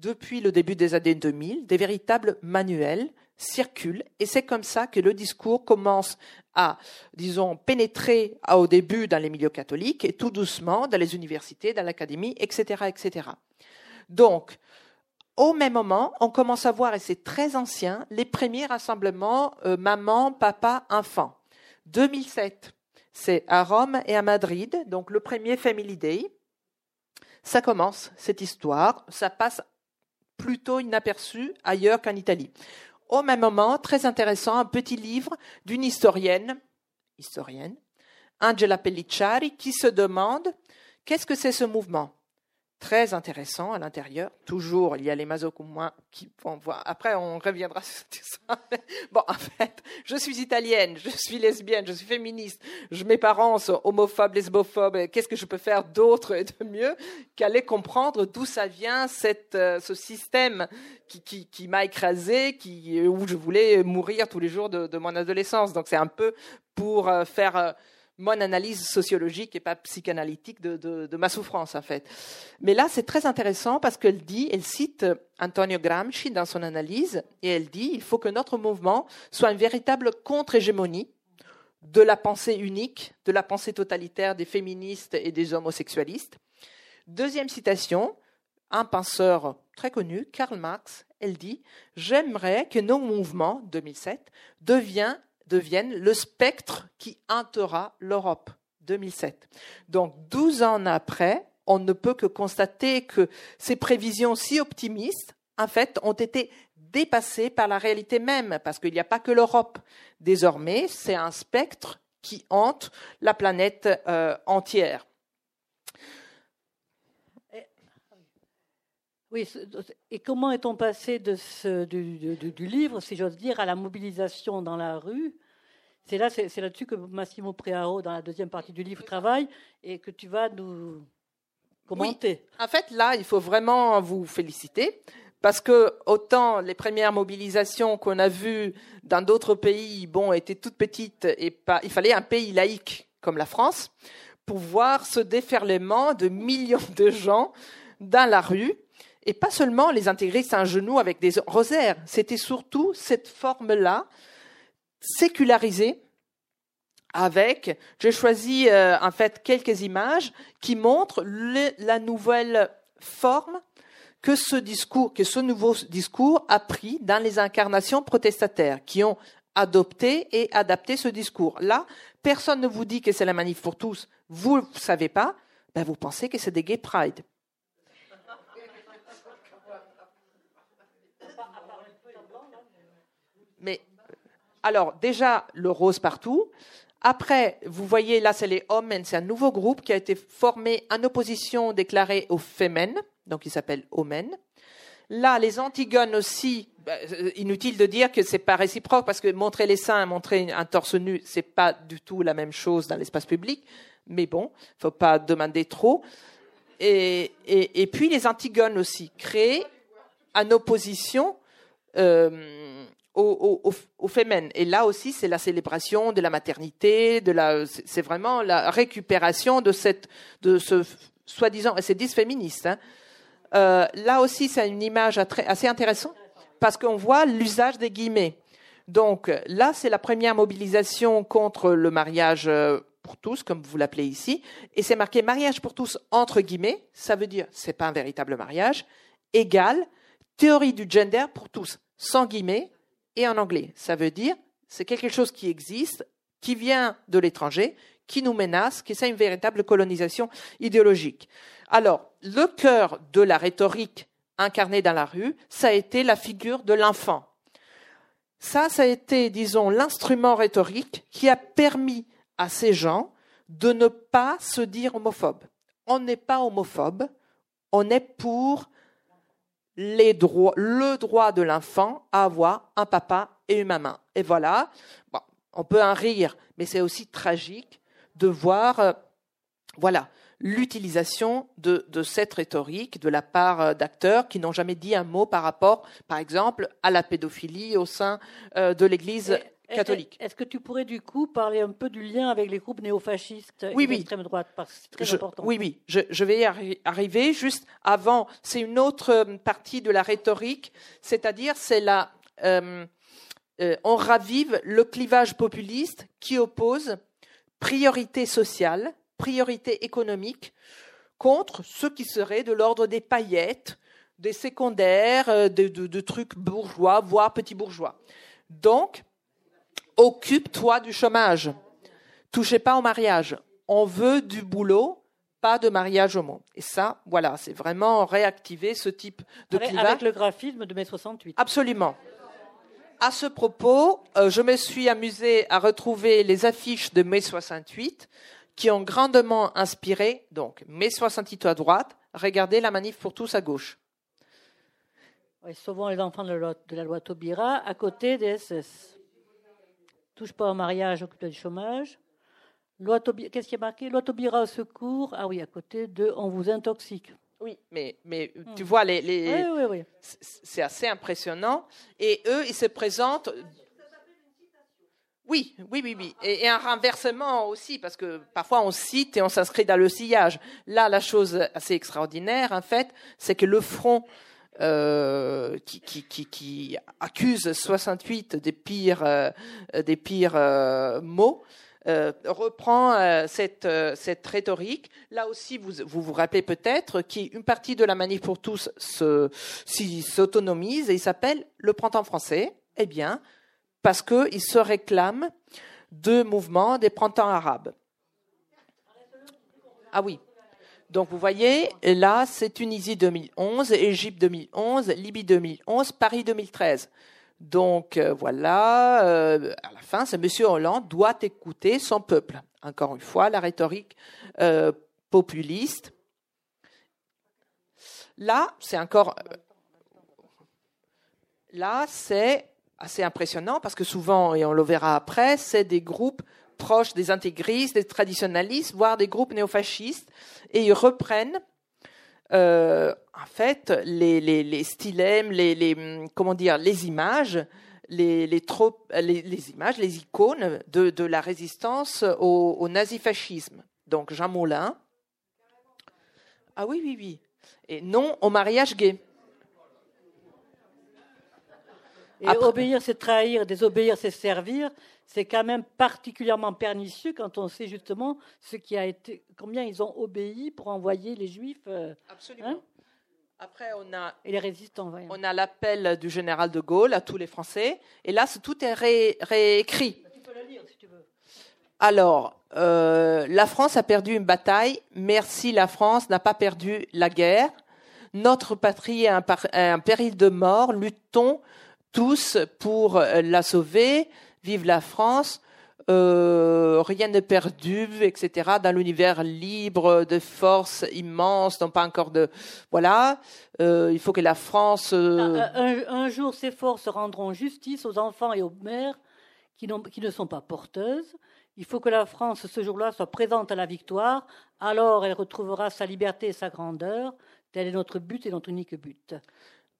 Depuis le début des années 2000, des véritables manuels circulent, et c'est comme ça que le discours commence à, disons, pénétrer au début dans les milieux catholiques et tout doucement dans les universités, dans l'académie, etc., etc. Donc, au même moment, on commence à voir, et c'est très ancien, les premiers rassemblements euh, maman, papa, enfant. 2007, c'est à Rome et à Madrid, donc le premier Family Day. Ça commence, cette histoire, ça passe plutôt inaperçu ailleurs qu'en Italie. Au même moment, très intéressant, un petit livre d'une historienne, Angela Pellicciari, qui se demande qu'est-ce que c'est ce mouvement? Très intéressant à l'intérieur. Toujours, il y a les masos comme moi qui vont voir. Après, on reviendra sur ça. Bon, en fait, je suis italienne, je suis lesbienne, je suis féministe. Je, mes parents sont homophobes, lesbophobes. Qu'est-ce que je peux faire d'autre et de mieux qu'aller comprendre d'où ça vient, euh, ce système qui, qui, qui m'a écrasé, qui, où je voulais mourir tous les jours de, de mon adolescence. Donc, c'est un peu pour euh, faire euh, mon analyse sociologique et pas psychanalytique de, ma souffrance en fait. Mais là, c'est très intéressant parce qu'elle dit, elle cite Antonio Gramsci dans son analyse et elle dit il faut que notre mouvement soit une véritable contre-hégémonie de la pensée unique, de la pensée totalitaire des féministes et des homosexualistes. Deuxième citation, un penseur très connu, Karl Marx, elle dit J'aimerais que nos mouvements, 2007, deviennent deviennent le spectre qui hantera l'Europe. 2007. Donc, 12 ans après, on ne peut que constater que ces prévisions si optimistes, en fait, ont été dépassées par la réalité même, parce qu'il n'y a pas que l'Europe. Désormais, c'est un spectre qui hante la planète euh, entière. Oui, et comment est-on passé de ce, du, du, livre, si j'ose dire, à la mobilisation dans la rue? C'est là, c'est, là-dessus que Massimo Prearo, dans la deuxième partie du livre, travaille et que tu vas nous commenter. En fait, là, il faut vraiment vous féliciter. Parce que autant les premières mobilisations qu'on a vues dans d'autres pays, étaient toutes petites et pas, il fallait un pays laïque comme la France pour voir ce déferlement de millions de gens dans la rue. Et pas seulement les intégristes à un genou avec des rosaires, c'était surtout cette forme-là, sécularisée, avec, j'ai choisi euh, en fait quelques images qui montrent la nouvelle forme que ce discours, que ce nouveau discours a pris dans les incarnations protestataires qui ont adopté et adapté ce discours. Là, personne ne vous dit que c'est la manif pour tous, vous ne savez pas, ben vous pensez que c'est des gay pride. Alors déjà le rose partout. Après, vous voyez là, c'est les hommes, c'est un nouveau groupe qui a été formé en opposition déclarée aux femmes, donc il s'appelle Omen. Là, les Antigones aussi, euh, inutile de dire que c'est pas réciproque parce que montrer les seins, montrer un torse nu, c'est pas du tout la même chose dans l'espace public. Mais bon, faut pas demander trop. Et puis les Antigones aussi, créés en opposition euh, aux, aux, Et là aussi, c'est la célébration de la maternité, de la, c'est vraiment la récupération de cette, de ce soi-disant, c'est disent féministe. Hein. Euh, là aussi, c'est une image assez intéressante parce qu'on voit l'usage des guillemets. Donc là, c'est la première mobilisation contre le mariage euh, pour tous, comme vous l'appelez ici, et c'est marqué mariage pour tous entre guillemets. Ça veut dire c'est pas un véritable mariage. Égal théorie du gender pour tous, sans guillemets et en anglais. Ça veut dire c'est quelque chose qui existe, qui vient de l'étranger, qui nous menace, qui c'est une véritable colonisation idéologique. Alors, le cœur de la rhétorique incarnée dans la rue, ça a été la figure de l'enfant. Ça, ça a été, disons, l'instrument rhétorique qui a permis à ces gens de ne pas se dire homophobes. On n'est pas homophobe, on est pour les droits, le droit de l'enfant à avoir un papa et une maman. Et voilà, on peut en rire, mais c'est aussi tragique de voir, euh, voilà, l'utilisation de, cette rhétorique de la part euh, d'acteurs qui n'ont jamais dit un mot par rapport, par exemple, à la pédophilie au sein euh, de l'Église catholique. Est-ce que tu pourrais du coup parler un peu du lien avec les groupes néofascistes oui, et l'extrême droite? Parce que c'est très important. Oui, oui, je, vais y arriver. Juste avant, c'est une autre euh, partie de la rhétorique, c'est-à-dire c'est la, on ravive le clivage populiste qui oppose priorité sociale priorité économique contre ce qui serait de l'ordre des paillettes, des secondaires, euh, de, trucs bourgeois, voire petits bourgeois. Donc, occupe-toi du chômage. Touchez pas au mariage. On veut du boulot, pas de mariage au monde. Et ça, voilà, c'est vraiment réactiver ce type de avec, Avec le graphisme de mai 68. Absolument. À ce propos, euh, je me suis amusée à retrouver les affiches de mai 68 qui ont grandement inspiré, donc, mai 68 à droite, regardez la manif pour tous à gauche. Oui, sauvons les enfants de la, loi, de la loi Taubira à côté des SS. Touche pas au mariage, occupe du chômage. Qu'est-ce qui est marqué? Loi Taubira au secours. Ah oui, à côté de On vous intoxique. Oui, mais, mais tu hmm. vois, les, les... Oui, oui, oui. c'est assez impressionnant. Et eux, ils se présentent oui, oui, oui, oui. Et, un renversement aussi, parce que parfois on cite et on s'inscrit dans le sillage. Là, la chose assez extraordinaire, en fait, c'est que le front euh, qui, accuse 68 des pires, euh, des pires euh, mots, euh, reprend cette, rhétorique. Là aussi, vous vous, rappelez peut-être qu'une partie de la manif pour tous s'autonomise et il s'appelle le printemps français. Eh bien, parce qu'ils se réclament de mouvements des printemps arabes. Ah oui. Donc vous voyez, là, c'est Tunisie 2011, Égypte 2011, Libye 2011, Paris 2013. Donc euh, voilà, euh, à la fin, c'est M. Hollande doit écouter son peuple. Encore une fois, la rhétorique euh, populiste. Là, c'est encore. Là, c'est assez impressionnant parce que souvent, et on le verra après, c'est des groupes proches des intégristes, des traditionalistes, voire des groupes néofascistes, et ils reprennent euh, en fait les, les, les stylèmes, les, les, comment dire, les images, les, les, trop, les, les images, les icônes de, de la résistance au, au nazifascisme. donc Jean Moulin. Ah oui, oui, oui. Et non au mariage gay. Et Après- obéir, c'est trahir, désobéir, c'est servir. C'est quand même particulièrement pernicieux quand on sait justement ce qui a été, combien ils ont obéi pour envoyer les Juifs euh, Absolument. Hein Après, on a, et les résistants. voyons. on a l'appel du général de Gaulle à tous les Français. Et là, tout est ré- réécrit. Tu peux le lire si tu veux. Alors, euh, la France a perdu une bataille. Merci, la France n'a pas perdu la guerre. Notre patrie est un, un péril de mort. Luttons tous pour euh, la sauver. Vive la France. Euh, rien n'est perdu, etc. Dans l'univers libre de forces immenses, non pas encore de voilà. Euh, il faut que la France. euh, Ah, Un, jour, ces forces rendront justice aux enfants et aux mères qui ne sont pas porteuses. Il faut que la France, ce jour-là, soit présente à la victoire. Alors, elle retrouvera sa liberté et sa grandeur. Tel est notre but et notre unique but.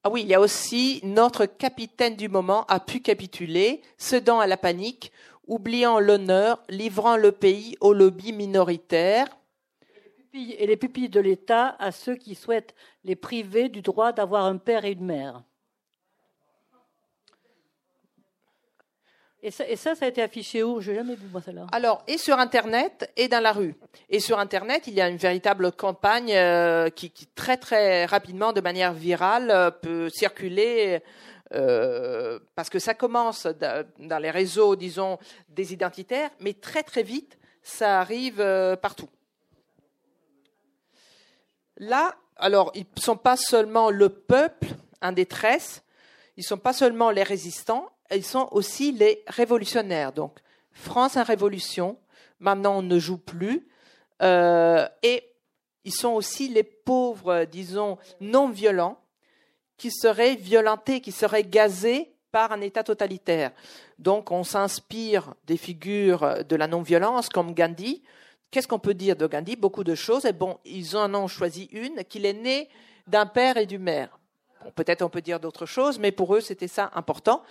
Ah oui, il y a aussi notre capitaine du moment a pu capituler, cédant à la panique, oubliant l'honneur, livrant le pays au lobby minoritaire. Pupilles- Et les pupilles de l'État à ceux qui souhaitent les priver du droit d'avoir un père et une mère. Et ça, ça, a été affiché où? Je n'ai jamais vu, moi, celle-là. Alors, et sur Internet et dans la rue. Et sur Internet, il y a une véritable campagne euh, qui, très très rapidement, de manière virale, euh, peut circuler. euh, parce que ça commence da- dans les réseaux, disons, des identitaires, mais très très vite, ça arrive partout. Là, alors, ils ne sont pas seulement le peuple en détresse, ils ne sont pas seulement les résistants, ils sont aussi les révolutionnaires. Donc, France en révolution, maintenant on ne joue plus, euh, et ils sont aussi les pauvres, disons, non violents, qui seraient violentés, qui seraient gazés par un État totalitaire. Donc, on s'inspire des figures de la non-violence comme Gandhi. Qu'est-ce qu'on peut dire de Gandhi? Beaucoup de choses. Et bon, ils en ont choisi une, qu'il est né d'un père et d'une mère. Peut-être on peut dire d'autres choses, mais pour eux, c'était ça important.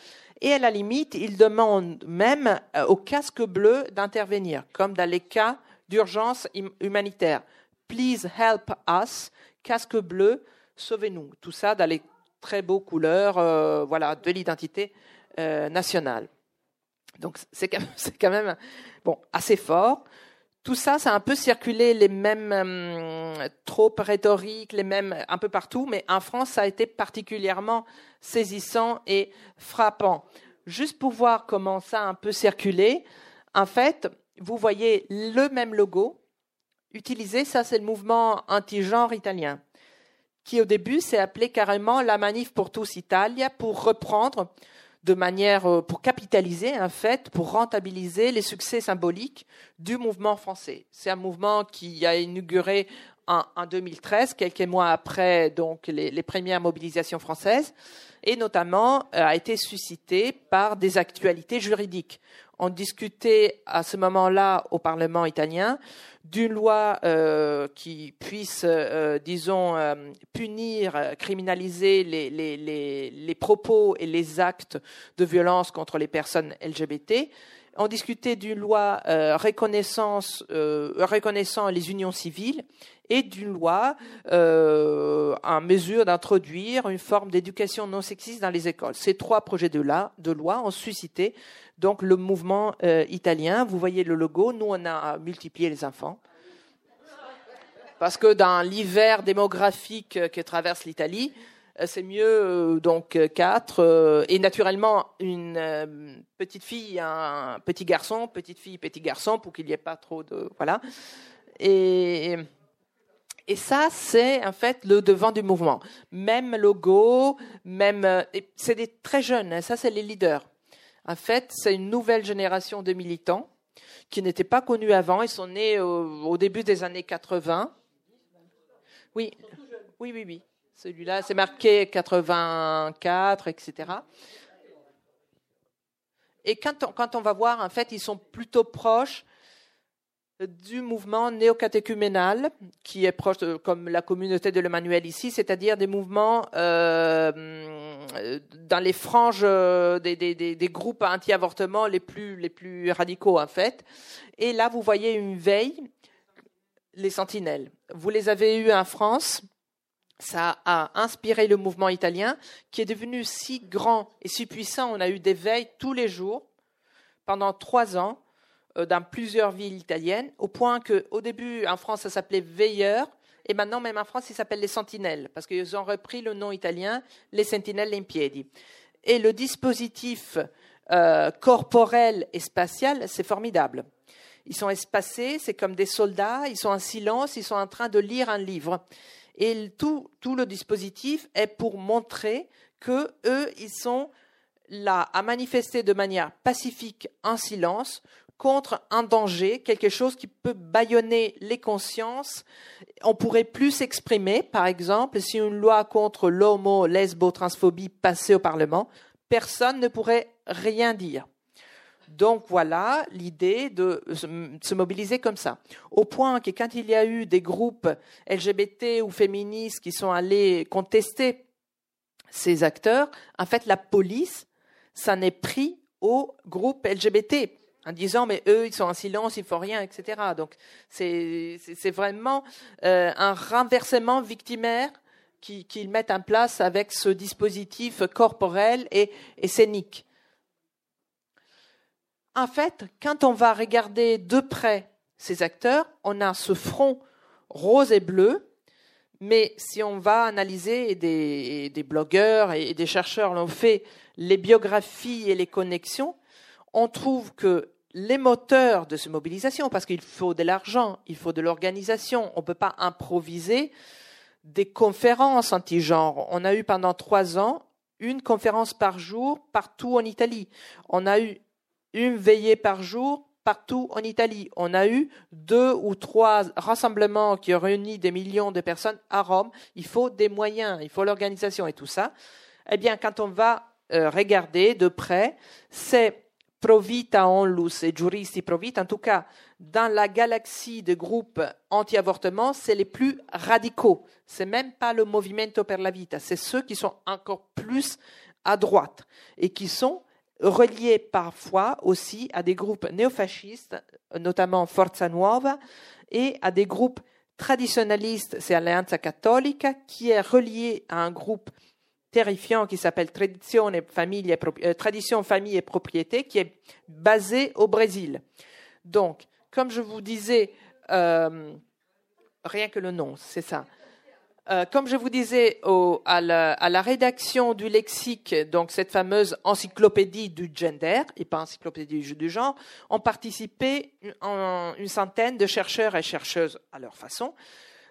Et à la limite, ils demandent même euh, au casque bleu d'intervenir, comme dans les cas d'urgence hum- humanitaire. Please help us, casque bleu, sauvez-nous. Tout ça dans les très beaux couleurs euh, voilà, de l'identité euh, nationale. Donc c'est quand même, c'est quand même bon, assez fort. Tout ça, ça a un peu circulé les mêmes euh, tropes rhétoriques, les mêmes un peu partout, mais en France, ça a été particulièrement saisissant et frappant. Juste pour voir comment ça a un peu circulé, en fait, vous voyez le même logo utilisé, ça c'est le mouvement anti-genre italien, qui au début s'est appelé carrément la Manif pour tous Italia, pour reprendre de manière, euh, pour capitaliser en fait, pour rentabiliser les succès symboliques du mouvement français. C'est un mouvement qui a inauguré en, en 2013, quelques mois après les, premières mobilisations françaises, et notamment euh, a été suscité par des actualités juridiques. On discutait à ce moment-là au Parlement italien d'une loi euh, qui puisse, euh, disons, punir, criminaliser les, propos et les actes de violence contre les personnes LGBT. On discutait d'une loi reconnaissant les unions civiles et d'une loi euh, en mesure d'introduire une forme d'éducation non sexiste dans les écoles. Ces trois projets de, la, de loi ont suscité donc le mouvement euh, italien. Vous voyez le logo. Nous, on a multiplié les enfants. Parce que dans l'hiver démographique euh, que traverse l'Italie, c'est mieux donc quatre et naturellement une petite fille, un petit garçon, petite fille, petit garçon pour qu'il n'y ait pas trop de voilà. Et et ça, c'est en fait le devant du mouvement. Même logo, même euh, c'est des très jeunes. hein, ça, c'est les leaders. En fait, c'est une nouvelle génération de militants qui n'étaient pas connus avant. Ils sont nés au, au début des années 80. Oui, oui, oui, oui. Celui-là, c'est marqué 84, etc. Et quand on, quand on va voir, en fait, ils sont plutôt proches du mouvement néocatéchuménal, qui est proche, comme la communauté de l'Emmanuel ici, c'est-à-dire des mouvements euh, dans les franges euh, des, groupes anti-avortement les plus, radicaux, en fait. Et là, vous voyez une veille les sentinelles. Vous les avez eus en France. Ça a inspiré le mouvement italien qui est devenu si grand et si puissant. On a eu des veilles tous les jours pendant trois ans dans plusieurs villes italiennes, au point qu'au début, en France, ça s'appelait Veilleur, et maintenant, même en France, il s'appelle les Sentinelles, parce qu'ils ont repris le nom italien, les Sentinelles in. Et le dispositif euh, corporel et spatial, c'est formidable. Ils sont espacés, c'est comme des soldats, ils sont en silence, ils sont en train de lire un livre. Et tout, tout le dispositif est pour montrer que eux, ils sont là à manifester de manière pacifique, en silence, contre un danger, quelque chose qui peut bâillonner les consciences. On pourrait plus s'exprimer, par exemple, si une loi contre l'homo, lesbo, transphobie passait au Parlement, personne ne pourrait rien dire. Donc voilà l'idée de se mobiliser comme ça. Au point que quand il y a eu des groupes LGBT ou féministes qui sont allés contester ces acteurs, en fait la police s'en est pris au groupe LGBT en disant mais eux ils sont en silence, ils font rien, etc. Donc c'est vraiment euh, un renversement victimaire qu'ils mettent en place avec ce dispositif corporel et, et scénique. En fait, quand on va regarder de près ces acteurs, on a ce front rose et bleu, mais si on va analyser, des, des blogueurs et des chercheurs l'ont fait, les biographies et les connexions, on trouve que les moteurs de ces mobilisations, parce qu'il faut de l'argent, il faut de l'organisation, on ne peut pas improviser des conférences anti-genre. On a eu pendant trois ans une conférence par jour partout en Italie. On a eu une veillée par jour partout en Italie. On a eu deux ou trois rassemblements qui ont réuni des millions de personnes à Rome. Il faut des moyens, il faut l'organisation et tout ça. Eh bien, quand on va euh, regarder de près, c'est Provita Onlus et Juristi Provita, en tout cas, dans la galaxie de groupes anti-avortement, c'est les plus radicaux. C'est même pas le Movimento per la Vita, c'est ceux qui sont encore plus à droite et qui sont reliés parfois aussi à des groupes néofascistes, notamment Forza Nuova, et à des groupes traditionnalistes, c'est Alleanza Cattolica, qui est relié à un groupe qui s'appelle Tradition, famille et, euh, Tradition, famille et propriété, qui est basé au Brésil. Donc, comme je vous disais, euh, rien que le nom, c'est ça. Euh, comme je vous disais à, la, rédaction du lexique, donc cette fameuse encyclopédie du gender et pas encyclopédie du genre, ont participé une centaine de chercheurs et chercheuses à leur façon,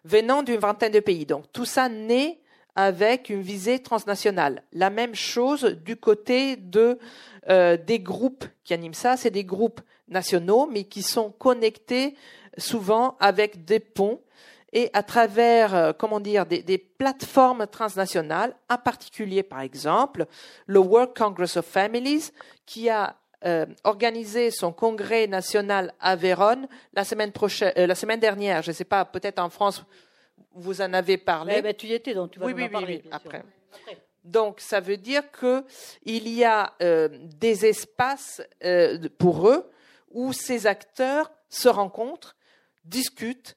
venant d'une vingtaine de pays. Donc tout ça naît avec une visée transnationale. La même chose du côté de, euh, des groupes qui animent ça, c'est des groupes nationaux, mais qui sont connectés souvent avec des ponts et à travers, euh, comment dire, des, des, plateformes transnationales, en particulier, par exemple, le World Congress of Families, qui a euh, organisé son congrès national à Vérone la semaine prochaine, la semaine dernière. Je ne sais pas, peut-être en France, vous en avez parlé. Mais, tu y étais, donc tu vas oui, en oui, parler. Oui, après. Donc, ça veut dire qu'il y a euh, des espaces euh, pour eux où ces acteurs se rencontrent, discutent,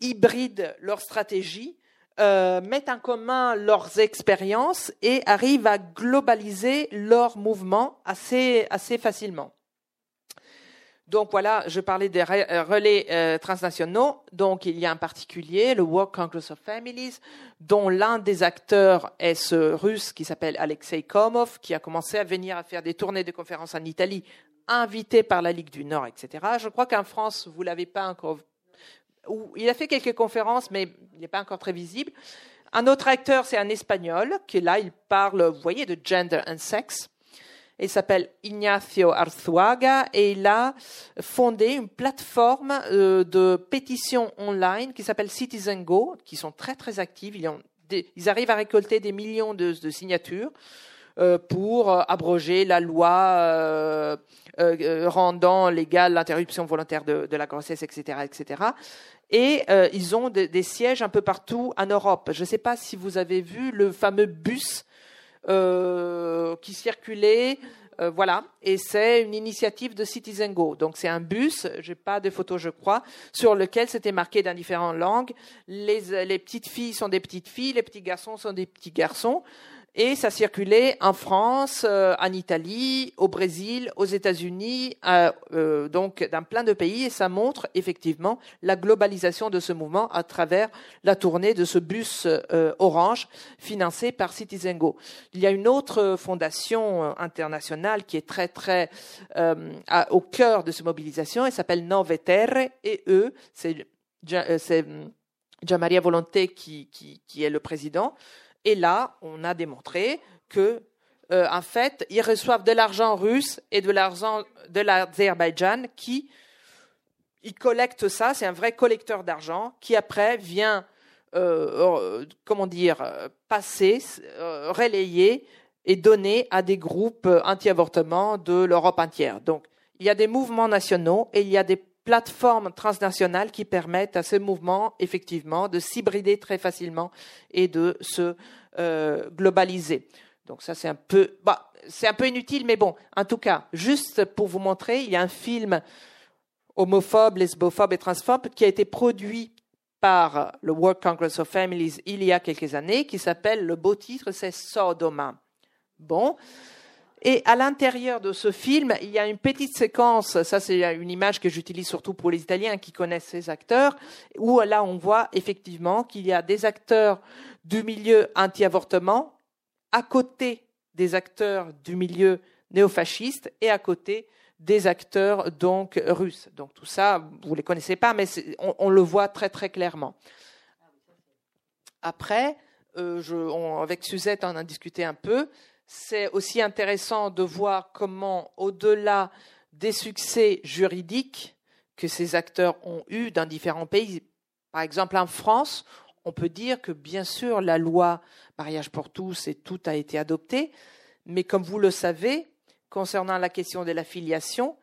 hybrident leur stratégie, euh, mettent en commun leurs expériences et arrivent à globaliser leur mouvement assez, assez facilement. Donc voilà, je parlais des euh, relais euh, transnationaux. Donc il y a en particulier le World Congress of Families, dont l'un des acteurs est ce russe qui s'appelle Alexei Komov, qui a commencé à venir à faire des tournées de conférences en Italie, invité par la Ligue du Nord, etc. Je crois qu'en France, vous l'avez pas encore. Il a fait quelques conférences, mais il n'est pas encore très visible. Un autre acteur, c'est un Espagnol, qui là, il parle, vous voyez, de gender and sex. Il s'appelle Ignacio Arzuaga et il a fondé une plateforme euh, de pétition online qui s'appelle Citizen Go, qui sont très très actives. Ils, arrivent à récolter des millions de, signatures euh, pour euh, abroger la loi rendant légale l'interruption volontaire de, la grossesse, etc., etc. Et ils ont des sièges un peu partout en Europe. Je ne sais pas si vous avez vu le fameux bus euh, qui circulait Euh, voilà, et c'est une initiative de Citizen Go. Donc c'est un bus, j'ai pas de photos je crois, sur lequel c'était marqué dans différentes langues. Les, les petites filles sont des petites filles, les petits garçons sont des petits garçons et ça circulait en France, euh, en Italie, au Brésil, aux États-Unis, euh, euh, donc dans plein de pays, et ça montre effectivement la globalisation de ce mouvement à travers la tournée de ce bus orange financé par Citizen Go. Il y a une autre fondation internationale qui est très très au cœur de cette mobilisation, elle s'appelle Nove Terre, et eux, c'est Gian Maria Volonté qui, qui, qui est le président. Et là, on a démontré que, euh, en fait, ils reçoivent de l'argent russe et de l'argent de l'Azerbaïdjan qui ils collectent ça. C'est un vrai collecteur d'argent qui après vient, euh, euh, comment dire, passer, relayer et donner à des groupes anti-avortement de l'Europe entière. Donc, il y a des mouvements nationaux et il y a des plateformes transnationales qui permettent à ce mouvement, effectivement, de s'hybrider très facilement et de se euh, globaliser. Donc ça, c'est un peu, bah, c'est un peu inutile, mais bon, en tout cas, juste pour vous montrer, il y a un film homophobe, lesbophobe et transphobe qui a été produit par le World Congress of Families il y a quelques années, qui s'appelle, le beau titre, c'est Sodoma. Bon, et à l'intérieur de ce film, il y a une petite séquence, ça c'est une image que j'utilise surtout pour les Italiens qui connaissent ces acteurs, où là on voit effectivement qu'il y a des acteurs du milieu anti-avortement à côté des acteurs du milieu néofasciste et à côté des acteurs donc russes. Donc tout ça, vous les connaissez pas, mais on, on, le voit très très clairement. Après, euh, je, on, avec Suzette, on a discuté un peu c'est aussi intéressant de voir comment, au-delà des succès juridiques que ces acteurs ont eus dans différents pays, par exemple en France, on peut dire que bien sûr la loi mariage pour tous et tout a été adopté, mais comme vous le savez, concernant la question de la filiation,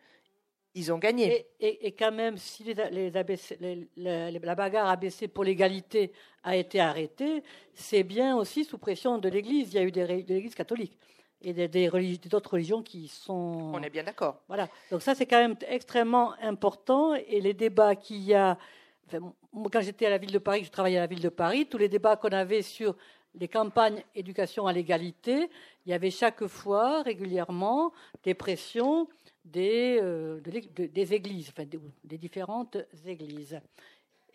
ils ont gagné. Et, quand même, si la bagarre ABC pour l'égalité a été arrêtée, c'est bien aussi sous pression de l'Église. Il y a eu des, de l'Église catholique et d'autres religions qui sont. On est bien d'accord. Voilà. Donc ça, c'est quand même extrêmement important. Et les débats qu'il y a. quand j'étais à la ville de Paris, je travaillais à la ville de Paris, tous les débats qu'on avait sur les campagnes éducation à l'égalité, il y avait chaque fois régulièrement des pressions des, euh, des églises, enfin, des, différentes églises.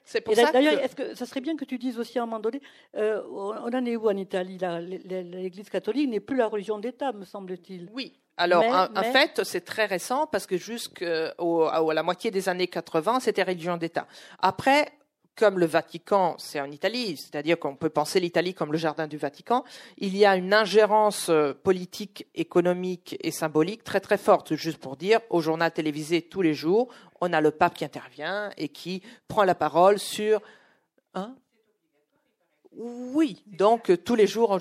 C'est pour ça D'ailleurs, est-ce que ça serait bien que tu dises aussi à un moment donné, euh, on en est où en Italie? L'Église catholique n'est plus la religion d'État, me semble-t-il. Oui. Alors, en, fait, c'est très récent parce que jusqu'à la moitié des années 80, c'était religion d'État. Après, comme le Vatican, c'est en Italie, c'est-à-dire qu'on peut penser l'Italie comme le jardin du Vatican, il y a une ingérence euh, politique, économique et symbolique très très forte. Juste pour dire, au journal télévisé tous les jours, on a le pape qui intervient et qui prend la parole sur. Hein? Oui, donc tous les jours.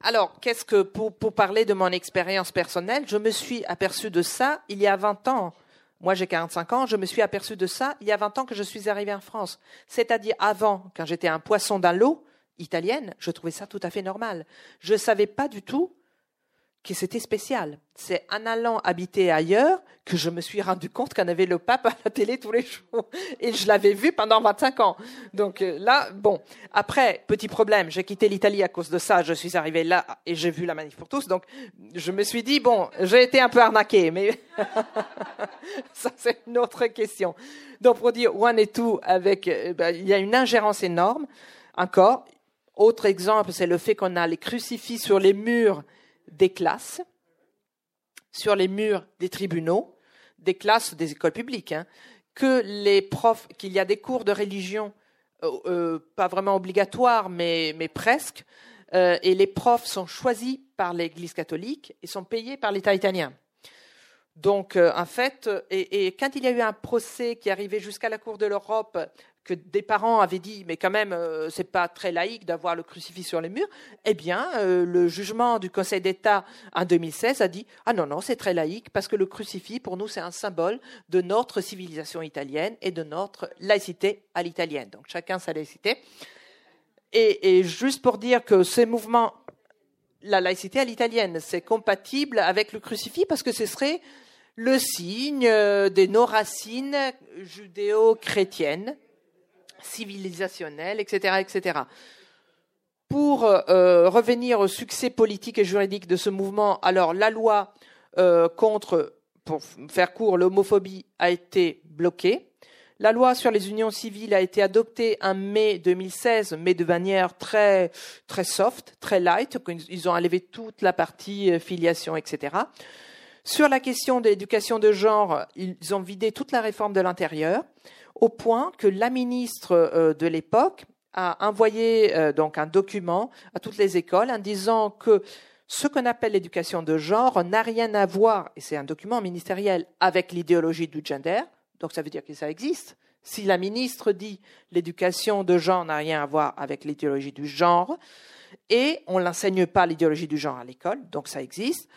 Alors, qu'est-ce que pour, pour parler de mon expérience personnelle, je me suis aperçu de ça il y a 20 ans. Moi, j'ai 45 ans, je me suis aperçu de ça il y a 20 ans que je suis arrivé en France. C'est-à-dire avant, quand j'étais un poisson dans l'eau italienne, je trouvais ça tout à fait normal. Je ne savais pas du tout que c'était spécial. C'est en allant habiter ailleurs que je me suis rendu compte qu'on avait le pape à la télé tous les jours. Et je l'avais vu pendant 25 ans. Donc euh, là, bon. Après, petit problème, j'ai quitté l'Italie à cause de ça. Je suis arrivé là et j'ai vu la manif pour tous. Donc je me suis dit, bon, j'ai été un peu arnaqué, mais ça c'est une autre question. Donc pour dire one et two, avec, euh, ben, il y a une ingérence énorme. Encore, autre exemple, c'est le fait qu'on a les crucifix sur les murs des classes, sur les murs des tribunaux, des classes des écoles publiques, hein, que les profs, qu'il y a des cours de religion, euh, euh, pas vraiment obligatoires, mais, presque, euh, et les profs sont choisis par l'Église catholique et sont payés par l'État italien. Donc, en fait, et, quand il y a eu un procès qui arrivait jusqu'à la Cour de l'Europe que des parents avaient dit, mais quand même, euh, c'est pas très laïque d'avoir le crucifix sur les murs. Eh bien, euh, le jugement du Conseil d'État en 2016 a dit, ah non, non, c'est très laïque parce que le crucifix, pour nous, c'est un symbole de notre civilisation italienne et de notre laïcité à l'italienne. Donc, chacun sa laïcité. Et, et juste pour dire que ces mouvements, la laïcité à l'italienne, c'est compatible avec le crucifix parce que ce serait le signe euh, de nos racines judéo-chrétiennes, civilisationnelles, etc.. Pour euh, revenir au succès politique et juridique de ce mouvement, alors la loi euh, contre, pour faire court, l'homophobie a été bloquée. La loi sur les unions civiles a été adoptée en mai 2016, mais de manière très très soft, très light. Ils ont enlevé toute la partie euh, filiation, etc. Sur la question de l'éducation de genre, ils ont vidé toute la réforme de l'intérieur, au point que la ministre euh, de l'époque a envoyé euh, donc un document à toutes les écoles en disant que ce qu'on appelle l'éducation de genre n'a rien à voir, et c'est un document ministériel, avec l'idéologie du gender, donc ça veut dire que ça existe. Si la ministre dit l'éducation de genre n'a rien à voir avec l'idéologie du genre, et on n'enseigne pas l'idéologie du genre à l'école, donc ça existe.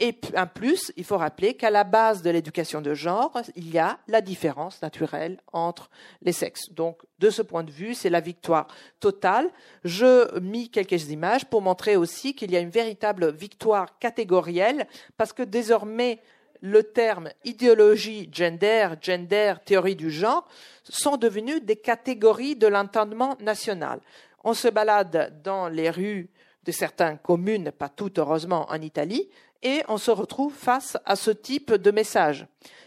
Et en plus, il faut rappeler qu'à la base de l'éducation de genre, il y a la différence naturelle entre les sexes. Donc, de ce point de vue, c'est la victoire totale. Je mis quelques images pour montrer aussi qu'il y a une véritable victoire catégorielle, parce que désormais, le terme idéologie gender, gender, théorie du genre sont devenus des catégories de l'entendement national. On se balade dans les rues de certaines communes, pas toutes heureusement en Italie, et on se retrouve face à ce type de message.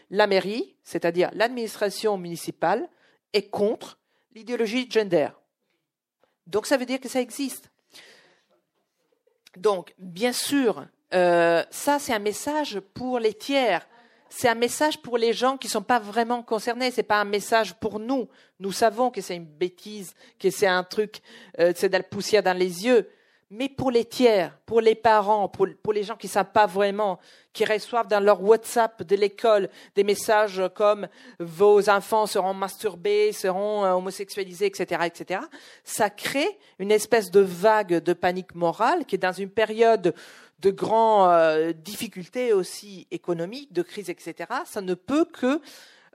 La mairie, c'est-à-dire l'administration municipale, est contre l'idéologie gender. Donc ça veut dire que ça existe. Donc, bien sûr, euh, ça, c'est un message pour les tiers. C'est un message pour les gens qui ne sont pas vraiment concernés. C'est pas un message pour nous. Nous savons que c'est une bêtise, que c'est un truc, euh, c'est de la poussière dans les yeux. Mais pour les tiers, pour les parents, pour, pour les gens qui ne savent pas vraiment, qui reçoivent dans leur WhatsApp de l'école des messages comme vos enfants seront masturbés, seront euh, homosexualisés, etc., etc., ça crée une espèce de vague de panique morale qui est dans une période de grandes euh, difficultés aussi économiques, de crise, etc., ça ne peut que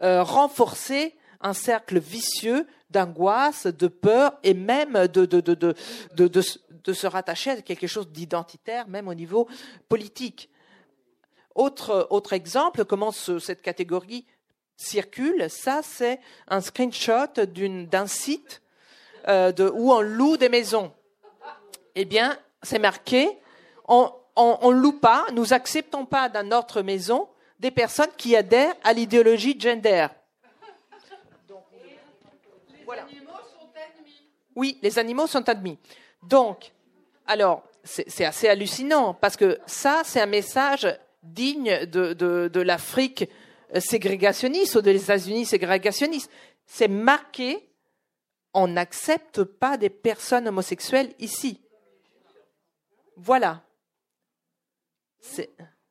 euh, renforcer un cercle vicieux d'angoisse, de peur et même de, de, de, de, se rattacher à quelque chose d'identitaire, même au niveau politique. Autre, autre exemple, comment cette catégorie circule, ça c'est un screenshot d'un site euh, de, où on loue des maisons. Eh bien, c'est marqué, on, on ne loue pas, nous acceptons pas dans notre maison des personnes qui adhèrent à l'idéologie gender. Les animaux sont admis. Oui, les animaux sont admis. Donc, alors, c'est assez hallucinant parce que ça, c'est un message digne de, de l'Afrique ségrégationniste ou des États-Unis ségrégationnistes. C'est marqué, on n'accepte pas des personnes homosexuelles ici. Voilà.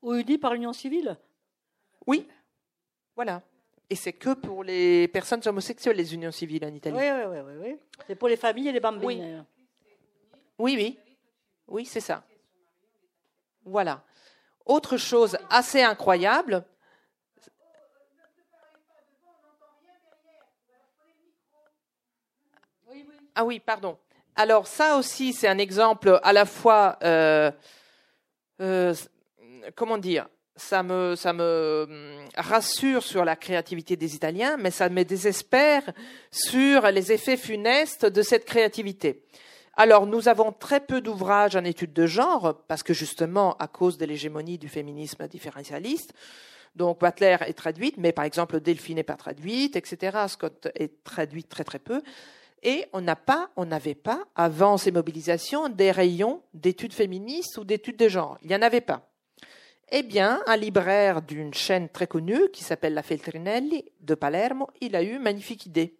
Ou unis par l'union civile? Oui, voilà. Et c'est que pour les personnes homosexuelles, les unions civiles en Italie. Oui, oui, oui. oui, C'est pour les familles et les bambines. Oui, oui. Oui, oui c'est ça. Voilà. Autre chose assez incroyable. Ah oui, pardon. Alors ça aussi, c'est un exemple à la fois euh, euh, comment dire, ça me, ça me hum, rassure sur la créativité des Italiens, mais ça me désespère sur les effets funestes de cette créativité. Alors, nous avons très peu d'ouvrages en études de genre, parce que justement, à cause de l'hégémonie du féminisme différentialiste, donc Butler est traduite, mais par exemple Delphine n'est pas traduite, etc. Scott est traduite très très peu. Et on n'a pas, on n'avait pas, avant ces mobilisations, des rayons d'études féministes ou d'études de genre. Il n'y en avait pas. Eh bien, un libraire d'une chaîne très connue qui s'appelle La Feltrinelli de Palermo, il a eu une magnifique idée.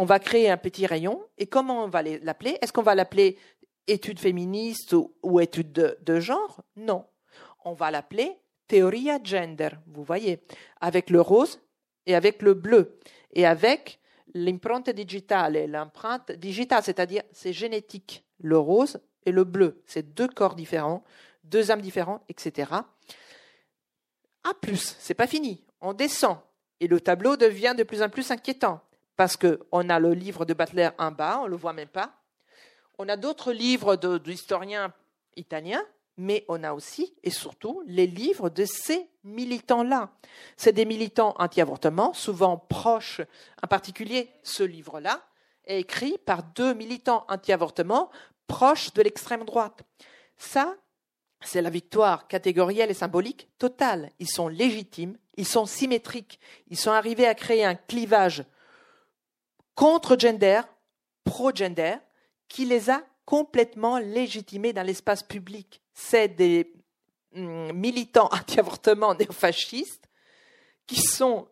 On va créer un petit rayon et comment on va l'appeler? Est-ce qu'on va l'appeler étude féministe ou, étude de, genre? Non. On va l'appeler théoria gender, vous voyez, avec le rose et avec le bleu et avec l'empreinte digitale, l'empreinte digitale, c'est-à-dire c'est génétique, le rose et le bleu, c'est deux corps différents, deux âmes différentes, etc. A plus, c'est pas fini. On descend et le tableau devient de plus en plus inquiétant parce qu'on a le livre de Butler en bas, on le voit même pas. on a d'autres livres d'historiens italiens, mais on a aussi et surtout les livres de ces militants-là. C'est des militants anti-avortement, souvent proches, en particulier ce livre-là, est écrit par deux militants anti-avortement proches de l'extrême droite. Ça, c'est la victoire catégorielle et symbolique totale. Ils sont légitimes, ils sont symétriques, ils sont arrivés à créer un clivage contre-gender, pro-gender, qui les a complètement légitimés dans l'espace public. C'est des hum, militants anti-avortement néofascistes qui sont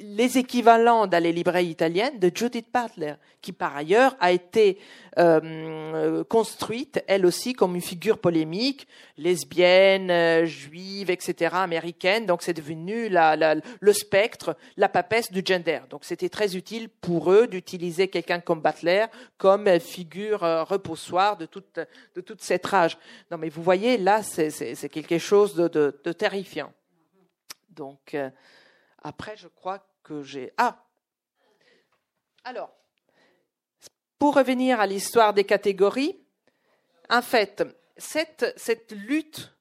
les équivalents dans les librairies italiennes de Judith Butler, qui par ailleurs a été euh, construite, elle aussi, comme une figure polémique, lesbienne, euh, juive, etc., américaine. Donc c'est devenu la, le spectre, la papesse du gender. Donc c'était très utile pour eux d'utiliser quelqu'un comme Butler comme figure reposoire de toute, de toute cette rage. Non mais vous voyez, là, c'est quelque chose de, de, de terrifiant. Donc... Après, je crois que j'ai. Ah Alors, pour revenir à l'histoire des catégories, en fait, cette, cette lutte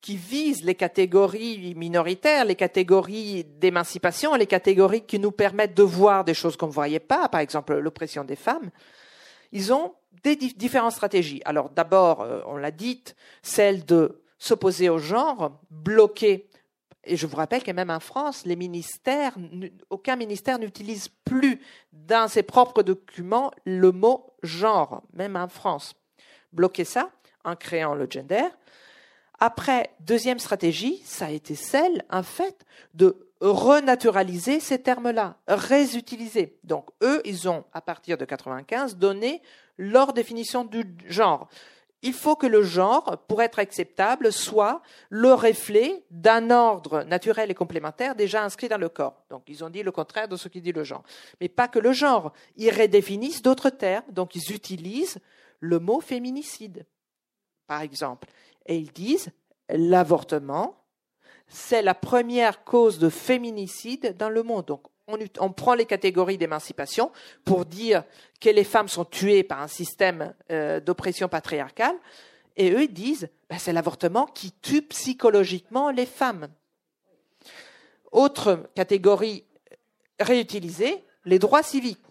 qui vise les catégories minoritaires, les catégories d'émancipation, les catégories qui nous permettent de voir des choses qu'on ne voyait pas, par exemple l'oppression des femmes, ils ont des différentes stratégies. Alors d'abord, euh, on l'a dit, celle de s'opposer au genre, bloquer et je vous rappelle que même en France, aucun ministère n'utilise plus dans ses propres documents le mot genre, même en France. Bloquer ça en créant le gender. Après, deuxième stratégie, ça a été celle, en fait, de renaturaliser ces termes-là, réutiliser. Donc, eux, ils ont, à partir de 95, donné leur définition du genre il faut que le genre, pour être acceptable, soit le reflet d'un ordre naturel et complémentaire déjà inscrit dans le corps. Donc ils ont dit le contraire de ce qui dit le genre. Mais pas que le genre. Ils redéfinissent d'autres termes, donc ils utilisent le mot féminicide, par exemple. Et ils disent l'avortement, c'est la première cause de féminicide dans le monde. On, prend les catégories d'émancipation pour dire que les femmes sont tuées par un système euh, d'oppression patriarcale, et eux disent ben, c'est l'avortement qui tue psychologiquement les femmes. Autre catégorie réutilisée, les droits civiques.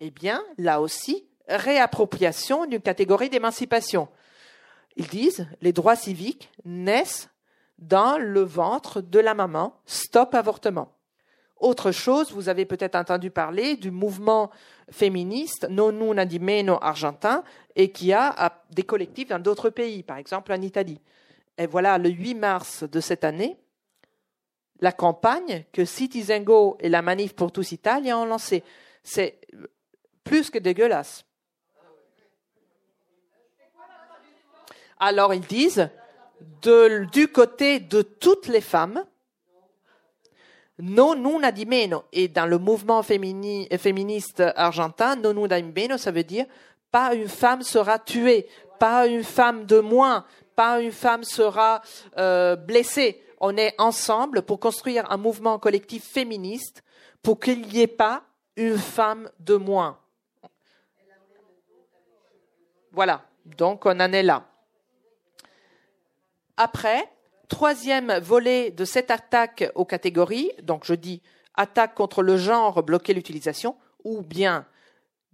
Eh bien, là aussi, réappropriation d'une catégorie d'émancipation. Ils disent les droits civiques naissent dans le ventre de la maman, stop avortement. Autre chose, vous avez peut-être entendu parler du mouvement féministe Non Una di Meno argentin et qui a des collectifs dans d'autres pays, par exemple en Italie. Et voilà, le 8 mars de cette année, la campagne que Citizen Go et la Manif pour tous Italia ont lancée. C'est plus que dégueulasse. Alors ils disent, du côté de toutes les femmes, non una di meno. Et dans le mouvement féministe argentin, non una di meno, ça veut dire pas une femme sera tuée, pas une femme de moins, pas une femme sera euh, blessée. On est ensemble pour construire un mouvement collectif féministe pour qu'il n'y ait pas une femme de moins. Voilà, donc on en est là. Après, troisième volet de cette attaque aux catégories, donc je dis attaque contre le genre, bloquer l'utilisation, ou bien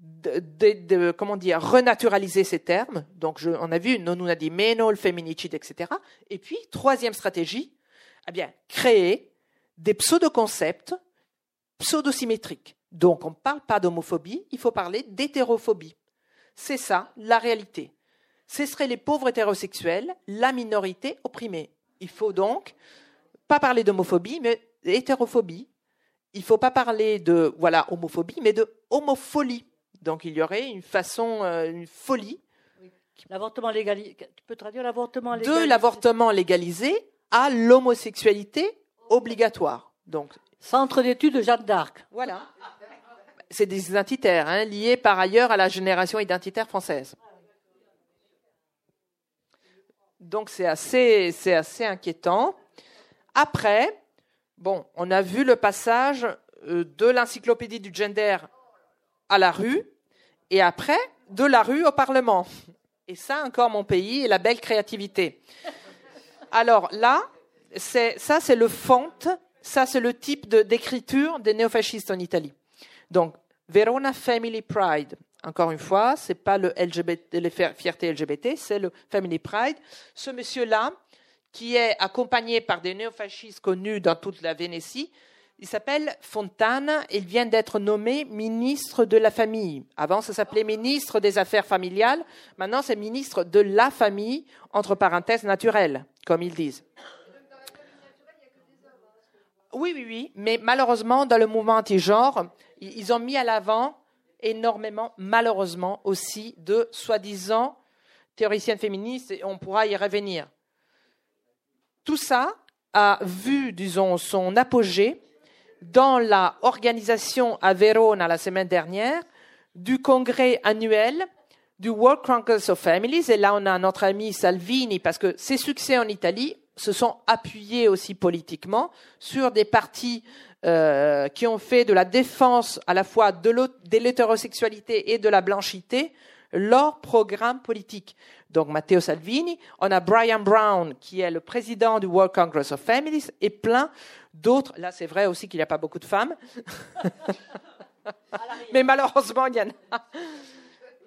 de, comment dire, renaturaliser ces termes. Donc on a vu, non, on a dit meno, le féminicide, etc. Et puis, troisième stratégie, eh bien, créer des pseudo-concepts pseudo-symétriques. Donc on ne parle pas d'homophobie, il faut parler d'hétérophobie. C'est ça, la réalité. Ce seraient les pauvres hétérosexuels, la minorité opprimée. Il faut donc pas parler d'homophobie, mais d'hétérophobie. Il ne faut pas parler de voilà homophobie, mais de homofolie. Donc il y aurait une façon, euh, une folie. L'avortement légalisé. Tu peux traduire l'avortement légalisé? De l'avortement légalisé à l'homosexualité obligatoire. Donc centre d'études de Jeanne d'Arc. Voilà. C'est des identitaires hein, liés par ailleurs à la génération identitaire française. Donc c'est assez, inquiétant. Après, bon, on a vu le passage euh, de l'encyclopédie du gender à la rue Et après, de la rue au Parlement. Et ça, encore mon pays et la belle créativité. Alors là, c'est, ça, c'est le font, ça, c'est le type d'écriture des néofascistes en Italie. Donc, Verona Family Pride. Encore une fois, c'est pas le LGBT, les fiertés LGBT, c'est le Family Pride. Ce monsieur-là, qui est accompagné par des néofascistes connus dans toute la Vénétie, il s'appelle Fontana. Il vient d'être nommé ministre de la famille. Avant, ça s'appelait ministre des Affaires familiales. Maintenant, c'est ministre de la famille, entre parenthèses naturelles, comme ils disent. Oui, oui, oui. Mais malheureusement, dans le mouvement anti-genre, ils ont mis à l'avant énormément, malheureusement, aussi de soi-disant théoriciennes féministes, et on pourra y revenir. Tout ça a vu, disons, son apogée dans la organisation à Verona la semaine dernière du congrès annuel du World Congress of Families. Et là, on a notre ami Salvini, parce que ses succès en Italie se sont appuyés aussi politiquement sur des partis euh, qui ont fait de la défense à la fois de l'hétérosexualité et de la blanchité leur programme politique. Donc Matteo Salvini, on a Brian Brown qui est le président du World Congress of Families et plein d'autres. Là, c'est vrai aussi qu'il n'y a pas beaucoup de femmes. Mais malheureusement, il y en a.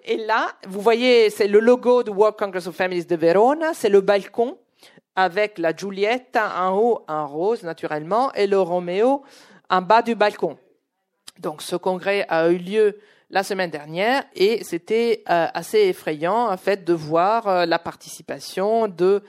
Et là, vous voyez, c'est le logo du World Congress of Families de Verona, c'est le balcon avec la Giulietta en haut, en rose naturellement, et le Roméo en bas du balcon. Donc ce congrès a eu lieu la semaine dernière et c'était euh, assez effrayant en fait de voir euh, la participation de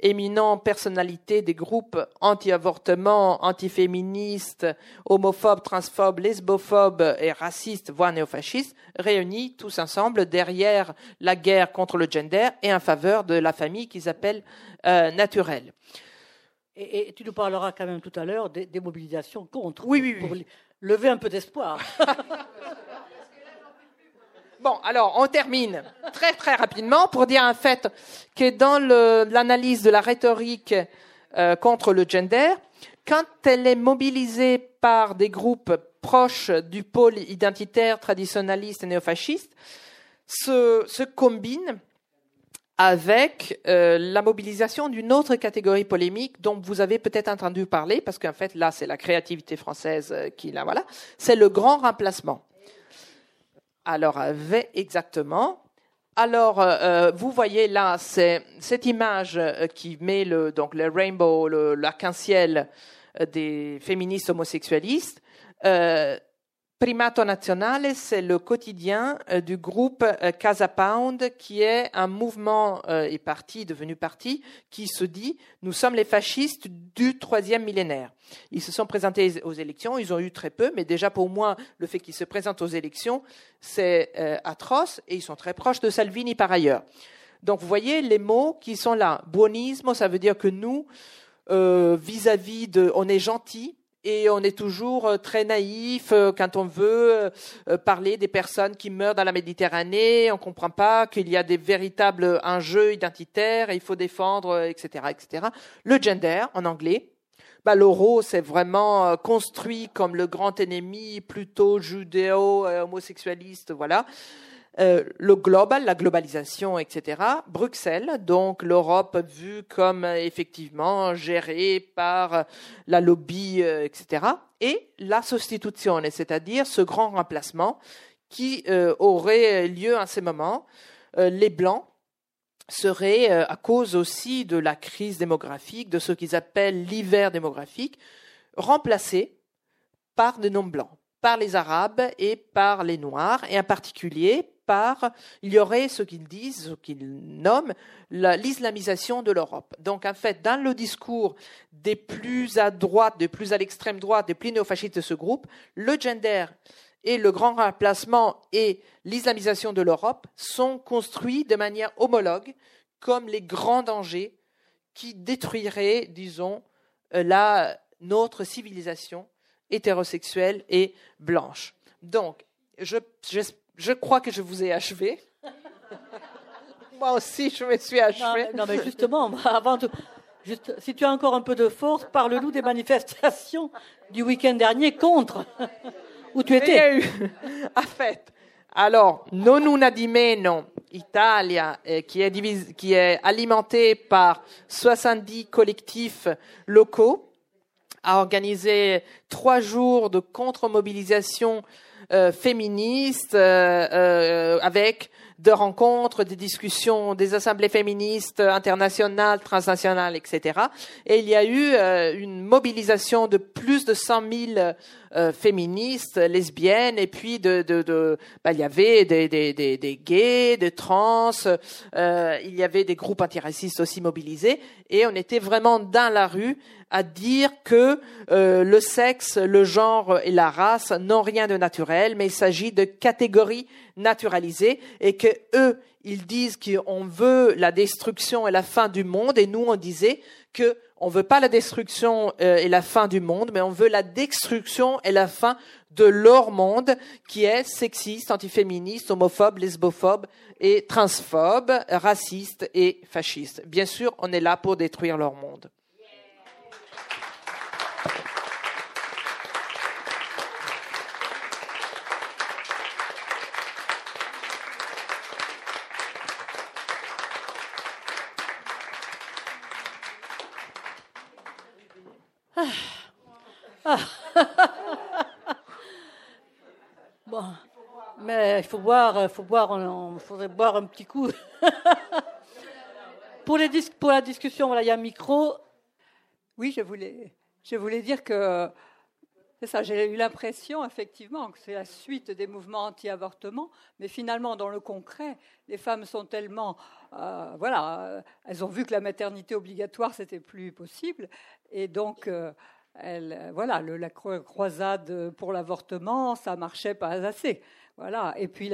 éminentes personnalités des groupes anti-avortement, anti-féministes, homophobes, transphobes, lesbophobes et racistes, voire néofascistes, réunis tous ensemble derrière la guerre contre le gender et en faveur de la famille qu'ils appellent euh, naturelle. Et, tu nous parleras quand même tout à l'heure des, mobilisations contre. Oui, oui, oui. Pour lever un peu d'espoir. Bon, alors on termine très très rapidement pour dire en fait que dans l'analyse de la rhétorique euh, contre le gender, quand elle est mobilisée par des groupes proches du pôle identitaire traditionnaliste et néofasciste, se, combine avec euh, la mobilisation d'une autre catégorie polémique dont vous avez peut-être entendu parler, parce qu'en fait là c'est la créativité française euh, qui là voilà, c'est le grand remplacement. Alors, exactement. Alors, euh, euh, vous voyez là, c'est cette image euh, qui met le, donc le rainbow, l'arc-en-ciel des féministes homosexualistes. Primato Nazionale, c'est le quotidien euh, du groupe euh, Casa Pound, qui est un mouvement euh, et parti, devenu parti, qui se dit nous sommes les fascistes du troisième millénaire. Ils se sont présentés aux élections, ils ont eu très peu, mais déjà pour moi, le fait qu'ils se présentent aux élections, c'est atroce, et ils sont très proches de Salvini par ailleurs. Donc vous voyez les mots qui sont là. Buonismo, ça veut dire que nous, vis-à-vis -vis de, on est gentil, et on est toujours euh, très naïf euh, quand on veut euh, parler des personnes qui meurent dans la Méditerranée. On ne comprend pas qu'il y a des véritables enjeux identitaires et il faut défendre, etc., etc. Le gender en anglais. Bah, L'euro, c'est vraiment construit comme le grand ennemi plutôt judéo-homosexualiste, voilà. Euh, le global, la globalisation, etc. Bruxelles, donc l'Europe vue comme euh, effectivement gérée par la lobby, euh, etc. Et la substitution, c'est-à-dire ce grand remplacement qui aurait lieu en ce moment. les Blancs seraient, à cause aussi de la crise démographique, de ce qu'ils appellent l'hiver démographique, remplacés par des non-blancs par les Arabes et par les Noirs, et en particulier par, il y aurait ce qu'ils disent, ce qu'ils nomment l'islamisation de l'Europe. Donc en fait, dans le discours des plus à droite, des plus à l'extrême droite, des plus néofascistes de ce groupe, le gender et le grand remplacement et l'islamisation de l'Europe sont construits de manière homologue comme les grands dangers qui détruiraient, disons, la, notre civilisation hétérosexuelle et blanche. Donc, je, je crois que je vous ai achevé. Moi aussi, je me suis achevé. Non, mais justement, avant de, juste, si tu as encore un peu de force, parle-nous des manifestations du week-end dernier contre où tu étais. En fait, Alors, non una di meno Italia, qui, est divise, qui est alimentée par 70 collectifs locaux, a organisé trois jours de contre-mobilisation euh, féministe euh, euh, avec de rencontres, des discussions, des assemblées féministes internationales, transnationales, etc. Et il y a eu euh, une mobilisation de plus de 100 000 euh, féministes, lesbiennes, et puis de, de, bah, il y avait des, des, des, des gays, des trans, euh, il y avait des groupes antiracistes aussi mobilisés, et on était vraiment dans la rue à dire que euh, le sexe, le genre et la race n'ont rien de naturel, mais il s'agit de catégories naturalisées et que eux, ils disent qu'on veut la destruction et la fin du monde et nous on disait que on veut pas la destruction euh, et la fin du monde, mais on veut la destruction et la fin de leur monde qui est sexiste, antiféministe, homophobe, lesbophobe et transphobe, raciste et fasciste. Bien sûr, on est là pour détruire leur monde. Bon, il faut boire, il faut boire, on, faudrait boire un petit coup. pour, la discussion, voilà, il y a un micro. Oui, je voulais, je voulais dire que c'est ça, j'ai eu l'impression effectivement que c'est la suite des mouvements anti-avortement, mais finalement dans le concret, les femmes sont tellement, euh, voilà, euh, elles ont vu que la maternité obligatoire c'était plus possible, et donc euh, euh, voilà, la cro- croisade pour l'avortement, ça marchait pas assez, voilà, et puis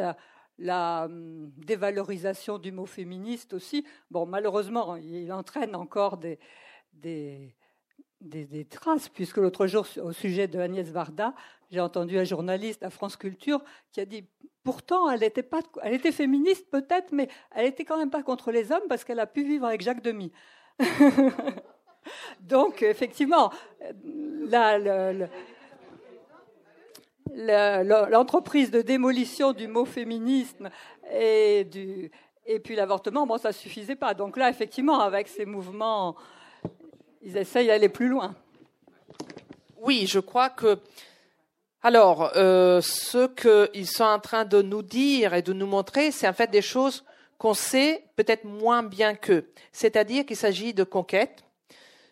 la hum, dévalorisation du mot féministe aussi. Bon, malheureusement, il entraîne encore des, des, des, traces, puisque l'autre jour, au sujet de Agnès Varda, j'ai entendu un journaliste à France Culture qui a dit pourtant, elle était, pas, elle était féministe peut-être, mais elle était quand même pas contre les hommes parce qu'elle a pu vivre avec Jacques Demy. Donc, effectivement, le- le- le- l'entreprise de démolition du mot féminisme et, puis l'avortement, bon, ça suffisait pas. Donc là, effectivement, avec ces mouvements, ils essayent d'aller plus loin. Oui, je crois que. Alors, euh, ce qu'ils sont en train de nous dire et de nous montrer, c'est en fait des choses qu'on sait peut-être moins bien qu'eux. C'est-à-dire qu'il s'agit de conquêtes,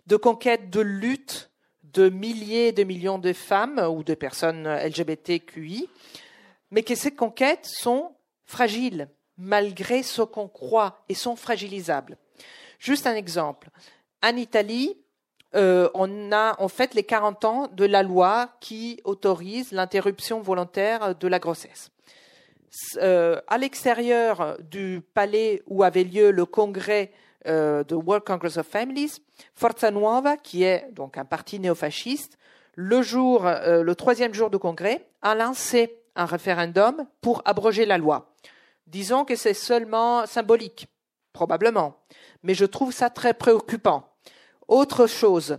de conquêtes de lutte de milliers de millions de femmes ou de personnes LGBTQI, mais que ces conquêtes sont fragiles, malgré ce qu'on croit, et sont fragilisables. Juste un exemple. En Italie, euh, on a en fait les 40 ans de la loi qui autorise l'interruption volontaire de la grossesse. Euh, à l'extérieur du palais où avait lieu le congrès euh, de World Congress of Families, Forza Nuova, qui est donc un parti néofasciste, le jour, euh, le troisième jour du congrès, a lancé un référendum pour abroger la loi. Disons que c'est seulement symbolique, probablement, mais je trouve ça très préoccupant. Autre chose,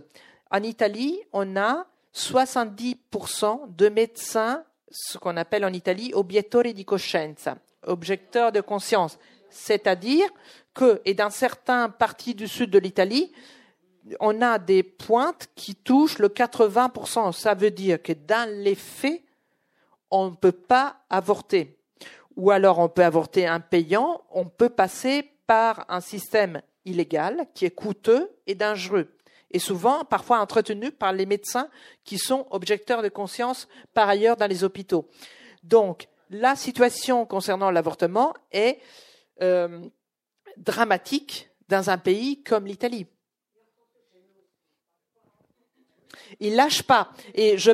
en Italie, on a 70% de médecins, ce qu'on appelle en Italie obiettori di coscienza, objecteurs de conscience. C'est-à-dire que, et dans certains parties du sud de l'Italie, on a des pointes qui touchent le 80%. Ça veut dire que dans les faits, on ne peut pas avorter. Ou alors on peut avorter en payant, on peut passer par un système illégal qui est coûteux et dangereux. Et souvent, parfois entretenu par les médecins qui sont objecteurs de conscience par ailleurs dans les hôpitaux. Donc, la situation concernant l'avortement est euh, dramatique dans un pays comme l'Italie. Ils lâchent pas. Et je,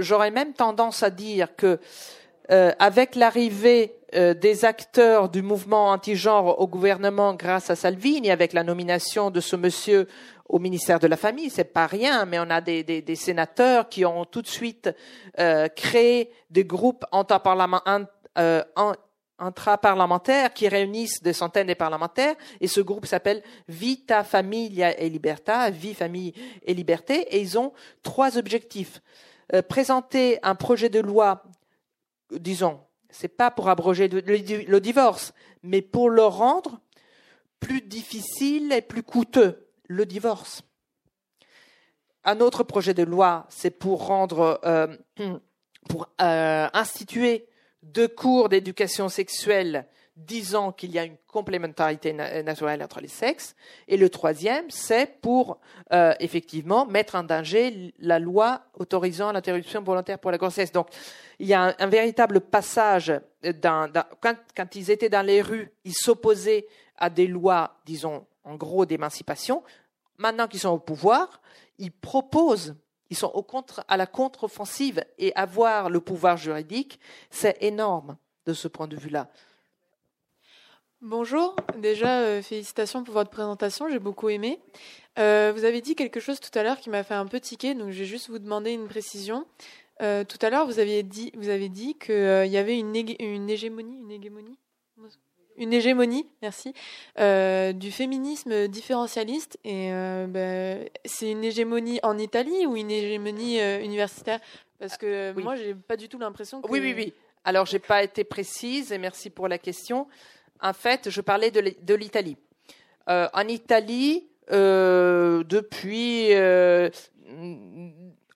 j'aurais même tendance à dire que euh, avec l'arrivée euh, des acteurs du mouvement anti-genre au gouvernement grâce à Salvini, avec la nomination de ce monsieur au ministère de la Famille, c'est pas rien, mais on a des, des, sénateurs qui ont tout de suite euh, créé des groupes int- euh, intraparlementaires qui réunissent des centaines de parlementaires, et ce groupe s'appelle Vita Familia e Libertà, Vie, Famille et Liberté, et ils ont trois objectifs. Euh, présenter un projet de loi disons, c'est pas pour abroger le, le divorce, mais pour le rendre plus difficile et plus coûteux, le divorce. Un autre projet de loi, c'est pour rendre, euh, pour euh, instituer deux cours d'éducation sexuelle disant qu'il y a une complémentarité naturelle entre les sexes. Et le troisième, c'est pour euh, effectivement mettre en danger la loi autorisant l'interruption volontaire pour la grossesse. Donc, il y a un, véritable passage. Quand, ils étaient dans les rues, ils s'opposaient à des lois, disons, en gros, d'émancipation. Maintenant qu'ils sont au pouvoir, ils proposent ils sont au contre, à la contre-offensive et avoir le pouvoir juridique, c'est énorme de ce point de vue-là. Bonjour, déjà euh, félicitations pour votre présentation, j'ai beaucoup aimé. Euh, vous avez dit quelque chose tout à l'heure qui m'a fait un peu tiquer, donc je vais juste vous demander une précision. Euh, tout à l'heure, vous dit, vous avez dit qu'il y avait une hégémonie, une hégémonie, merci, du féminisme différentialiste. Et ben, c'est une hégémonie en Italie ou une hégémonie universitaire? Parce que moi, moi, j'ai pas du tout l'impression que. Oui, oui, oui. Alors, j'ai pas été précise et merci pour la question en fait, je parlais de l'Italie. Euh, en Italie, euh, depuis euh,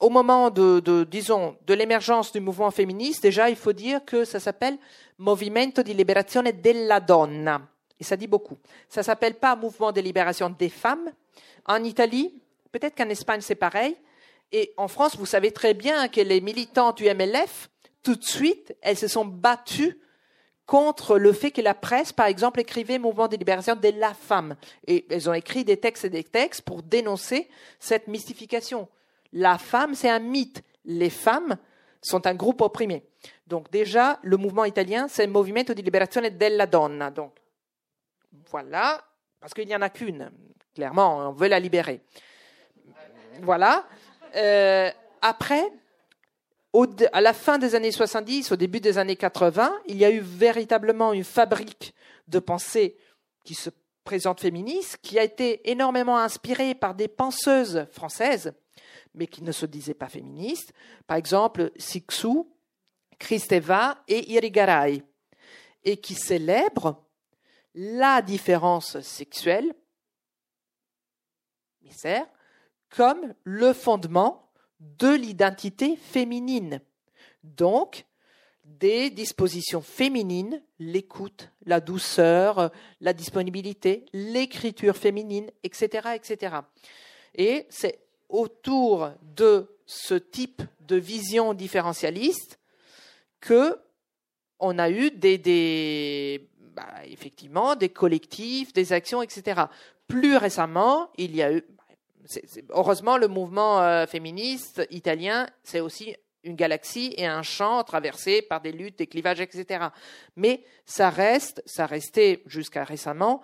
au moment de, disons, de l'émergence du mouvement féministe, déjà, il faut dire que ça s'appelle Movimento di Liberazione della Donna. Et ça dit beaucoup. Ça s'appelle pas Mouvement de libération des femmes. En Italie, peut-être qu'en Espagne c'est pareil. Et en France, vous savez très bien que les militantes du MLF, tout de suite, elles se sont battues contre le fait que la presse, par exemple, écrivait Mouvement de libération de la femme. Et elles ont écrit des textes et des textes pour dénoncer cette mystification. La femme, c'est un mythe. Les femmes sont un groupe opprimé. Donc déjà, le mouvement italien, c'est le Movimento di Liberazione della Donna. Donc voilà, parce qu'il n'y en a qu'une. Clairement, on veut la libérer. Voilà. Euh, après, à la fin des années 70, au début des années 80, il y a eu véritablement une fabrique de pensée qui se présente féministe, qui a été énormément inspirée par des penseuses françaises, mais qui ne se disaient pas féministes. Par exemple, Sixou, Kristeva et Irigaray, et qui célèbrent la différence sexuelle, comme le fondement de l'identité féminine. Donc, des dispositions féminines, l'écoute, la douceur, la disponibilité, l'écriture féminine, etc., etc. Et c'est autour de ce type de vision différentialiste que on a eu des, bah, effectivement des collectifs, des actions, etc. Plus récemment, il y a eu heureusement, le mouvement euh, féministe italien, c'est aussi une galaxie et un champ traversé par des luttes, des clivages, etc. Mais ça reste, ça restait jusqu'à récemment,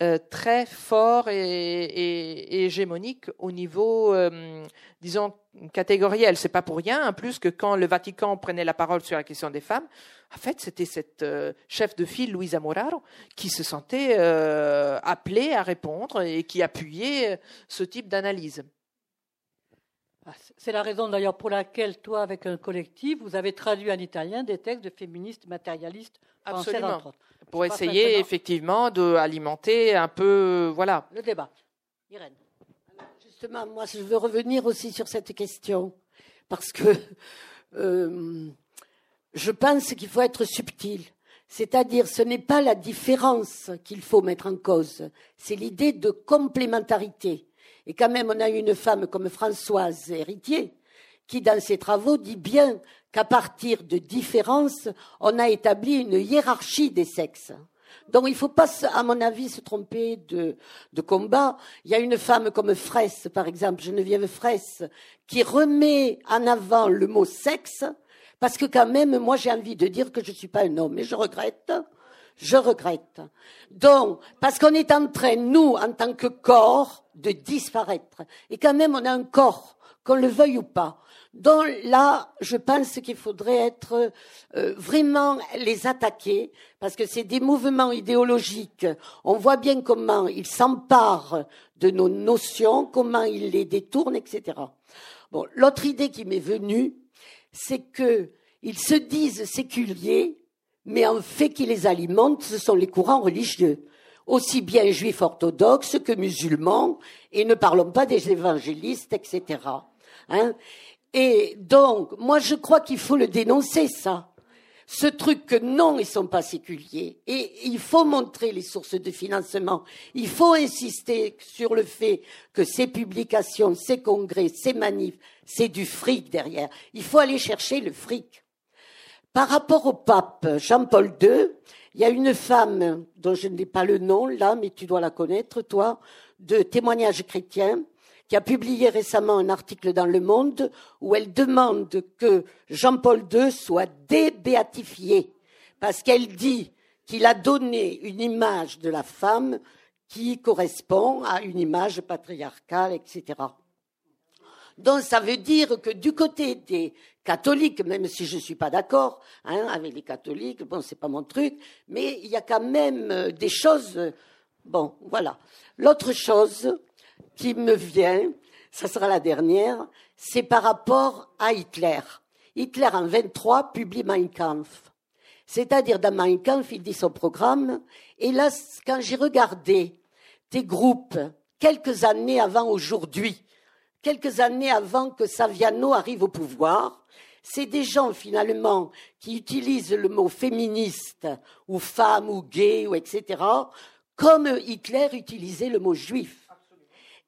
euh, très fort et, hégémonique au niveau, euh, disons, catégoriel. C'est pas pour rien, en plus, que quand le Vatican prenait la parole sur la question des femmes, en fait, c'était cette euh, chef de file, Luisa Moraro, qui se sentait appelée à répondre et qui appuyait ce type d'analyse. Ah, c'est la raison d'ailleurs pour laquelle, toi, avec un collectif, vous avez traduit en italien des textes de féministes matérialistes français, Absolument. entre autres pour essayer effectivement d'alimenter un peu, voilà. Le débat. Irène. justement, moi, je veux revenir aussi sur cette question parce que euh, je pense qu'il faut être subtil. C'est-à-dire, ce n'est pas la différence qu'il faut mettre en cause, c'est l'idée de complémentarité. Et quand même, on a une femme comme Françoise Héritier, qui, dans ses travaux, dit bien qu'à partir de différences, on a établi une hiérarchie des sexes. Donc il ne faut pas, à mon avis, se tromper de, de, combat. Il y a une femme comme Fraisse, par exemple, Geneviève Fraisse, qui remet en avant le mot sexe, parce que quand même, moi j'ai envie de dire que je ne suis pas un homme, et je regrette. Je regrette. Donc, parce qu'on est en train, nous, en tant que corps, de disparaître. Et quand même, on a un corps, qu'on le veuille ou pas. Donc là, je pense qu'il faudrait être euh, vraiment les attaquer parce que c'est des mouvements idéologiques. On voit bien comment ils s'emparent de nos notions, comment ils les détournent, etc. Bon, l'autre idée qui m'est venue, c'est qu'ils se disent séculiers, mais en fait qui les alimente, ce sont les courants religieux, aussi bien juifs orthodoxes que musulmans, et ne parlons pas des évangélistes, etc. Hein et donc, moi, je crois qu'il faut le dénoncer, ça. Ce truc que non, ils sont pas séculiers. Et il faut montrer les sources de financement. Il faut insister sur le fait que ces publications, ces congrès, ces manifs, c'est du fric derrière. Il faut aller chercher le fric. Par rapport au pape Jean-Paul II, il y a une femme dont je n'ai pas le nom là, mais tu dois la connaître, toi, de témoignages chrétiens, qui a publié récemment un article dans Le Monde où elle demande que Jean-Paul II soit débéatifié, parce qu'elle dit qu'il a donné une image de la femme qui correspond à une image patriarcale, etc. Donc ça veut dire que du côté des catholiques, même si je ne suis pas d'accord hein, avec les catholiques, bon, c'est pas mon truc, mais il y a quand même euh, des choses. Bon, voilà. L'autre chose qui me vient, ça sera la dernière, c'est par rapport à Hitler. Hitler en 23 publie Mein Kampf. C'est-à-dire dans Mein Kampf, il dit son programme. Et là, quand j'ai regardé des groupes quelques années avant aujourd'hui, quelques années avant que Saviano arrive au pouvoir, c'est des gens finalement qui utilisent le mot féministe ou femme ou gay ou etc. comme Hitler utilisait le mot juif.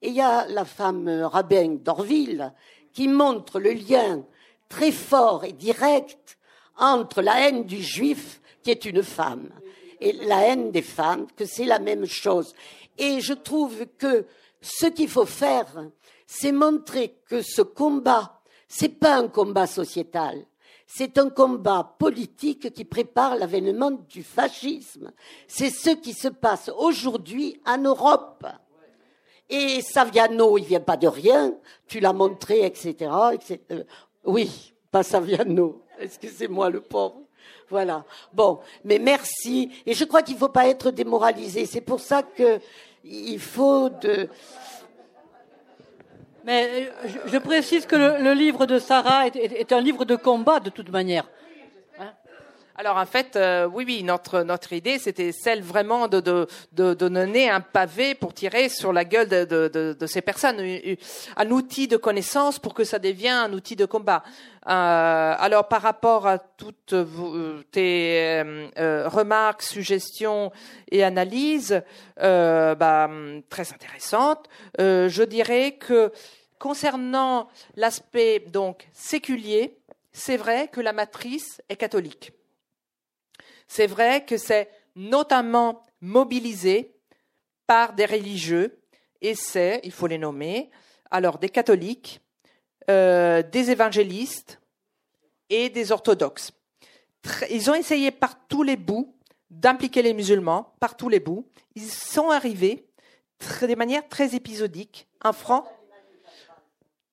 Et il y a la femme rabbin d'Orville qui montre le lien très fort et direct entre la haine du juif, qui est une femme, et la haine des femmes, que c'est la même chose. Et je trouve que ce qu'il faut faire, c'est montrer que ce combat, c'est pas un combat sociétal, c'est un combat politique qui prépare l'avènement du fascisme. C'est ce qui se passe aujourd'hui en Europe. Et Saviano, il vient pas de rien, tu l'as montré, etc., euh, oui, pas Saviano, excusez-moi le pauvre. Voilà. Bon, mais merci. Et je crois qu'il ne faut pas être démoralisé. C'est pour ça qu'il faut de, mais euh, je, précise que le, livre de Sarah est, un livre de combat de toute manière. Alors en fait, euh, oui, oui, notre idée, c'était celle vraiment de, donner un pavé pour tirer sur la gueule de, ces personnes, un outil de connaissance pour que ça devienne un outil de combat. Euh, alors par rapport à toutes tes remarques, suggestions et analyses, bah, très intéressantes, je dirais que Concernant l'aspect donc séculier, c'est vrai que la matrice est catholique. C'est vrai que c'est notamment mobilisé par des religieux, et c'est, il faut les nommer, alors des catholiques, euh, des évangélistes et des orthodoxes. Ils ont essayé par tous les bouts d'impliquer les musulmans, par tous les bouts. Ils sont arrivés de manière très épisodique. Un franc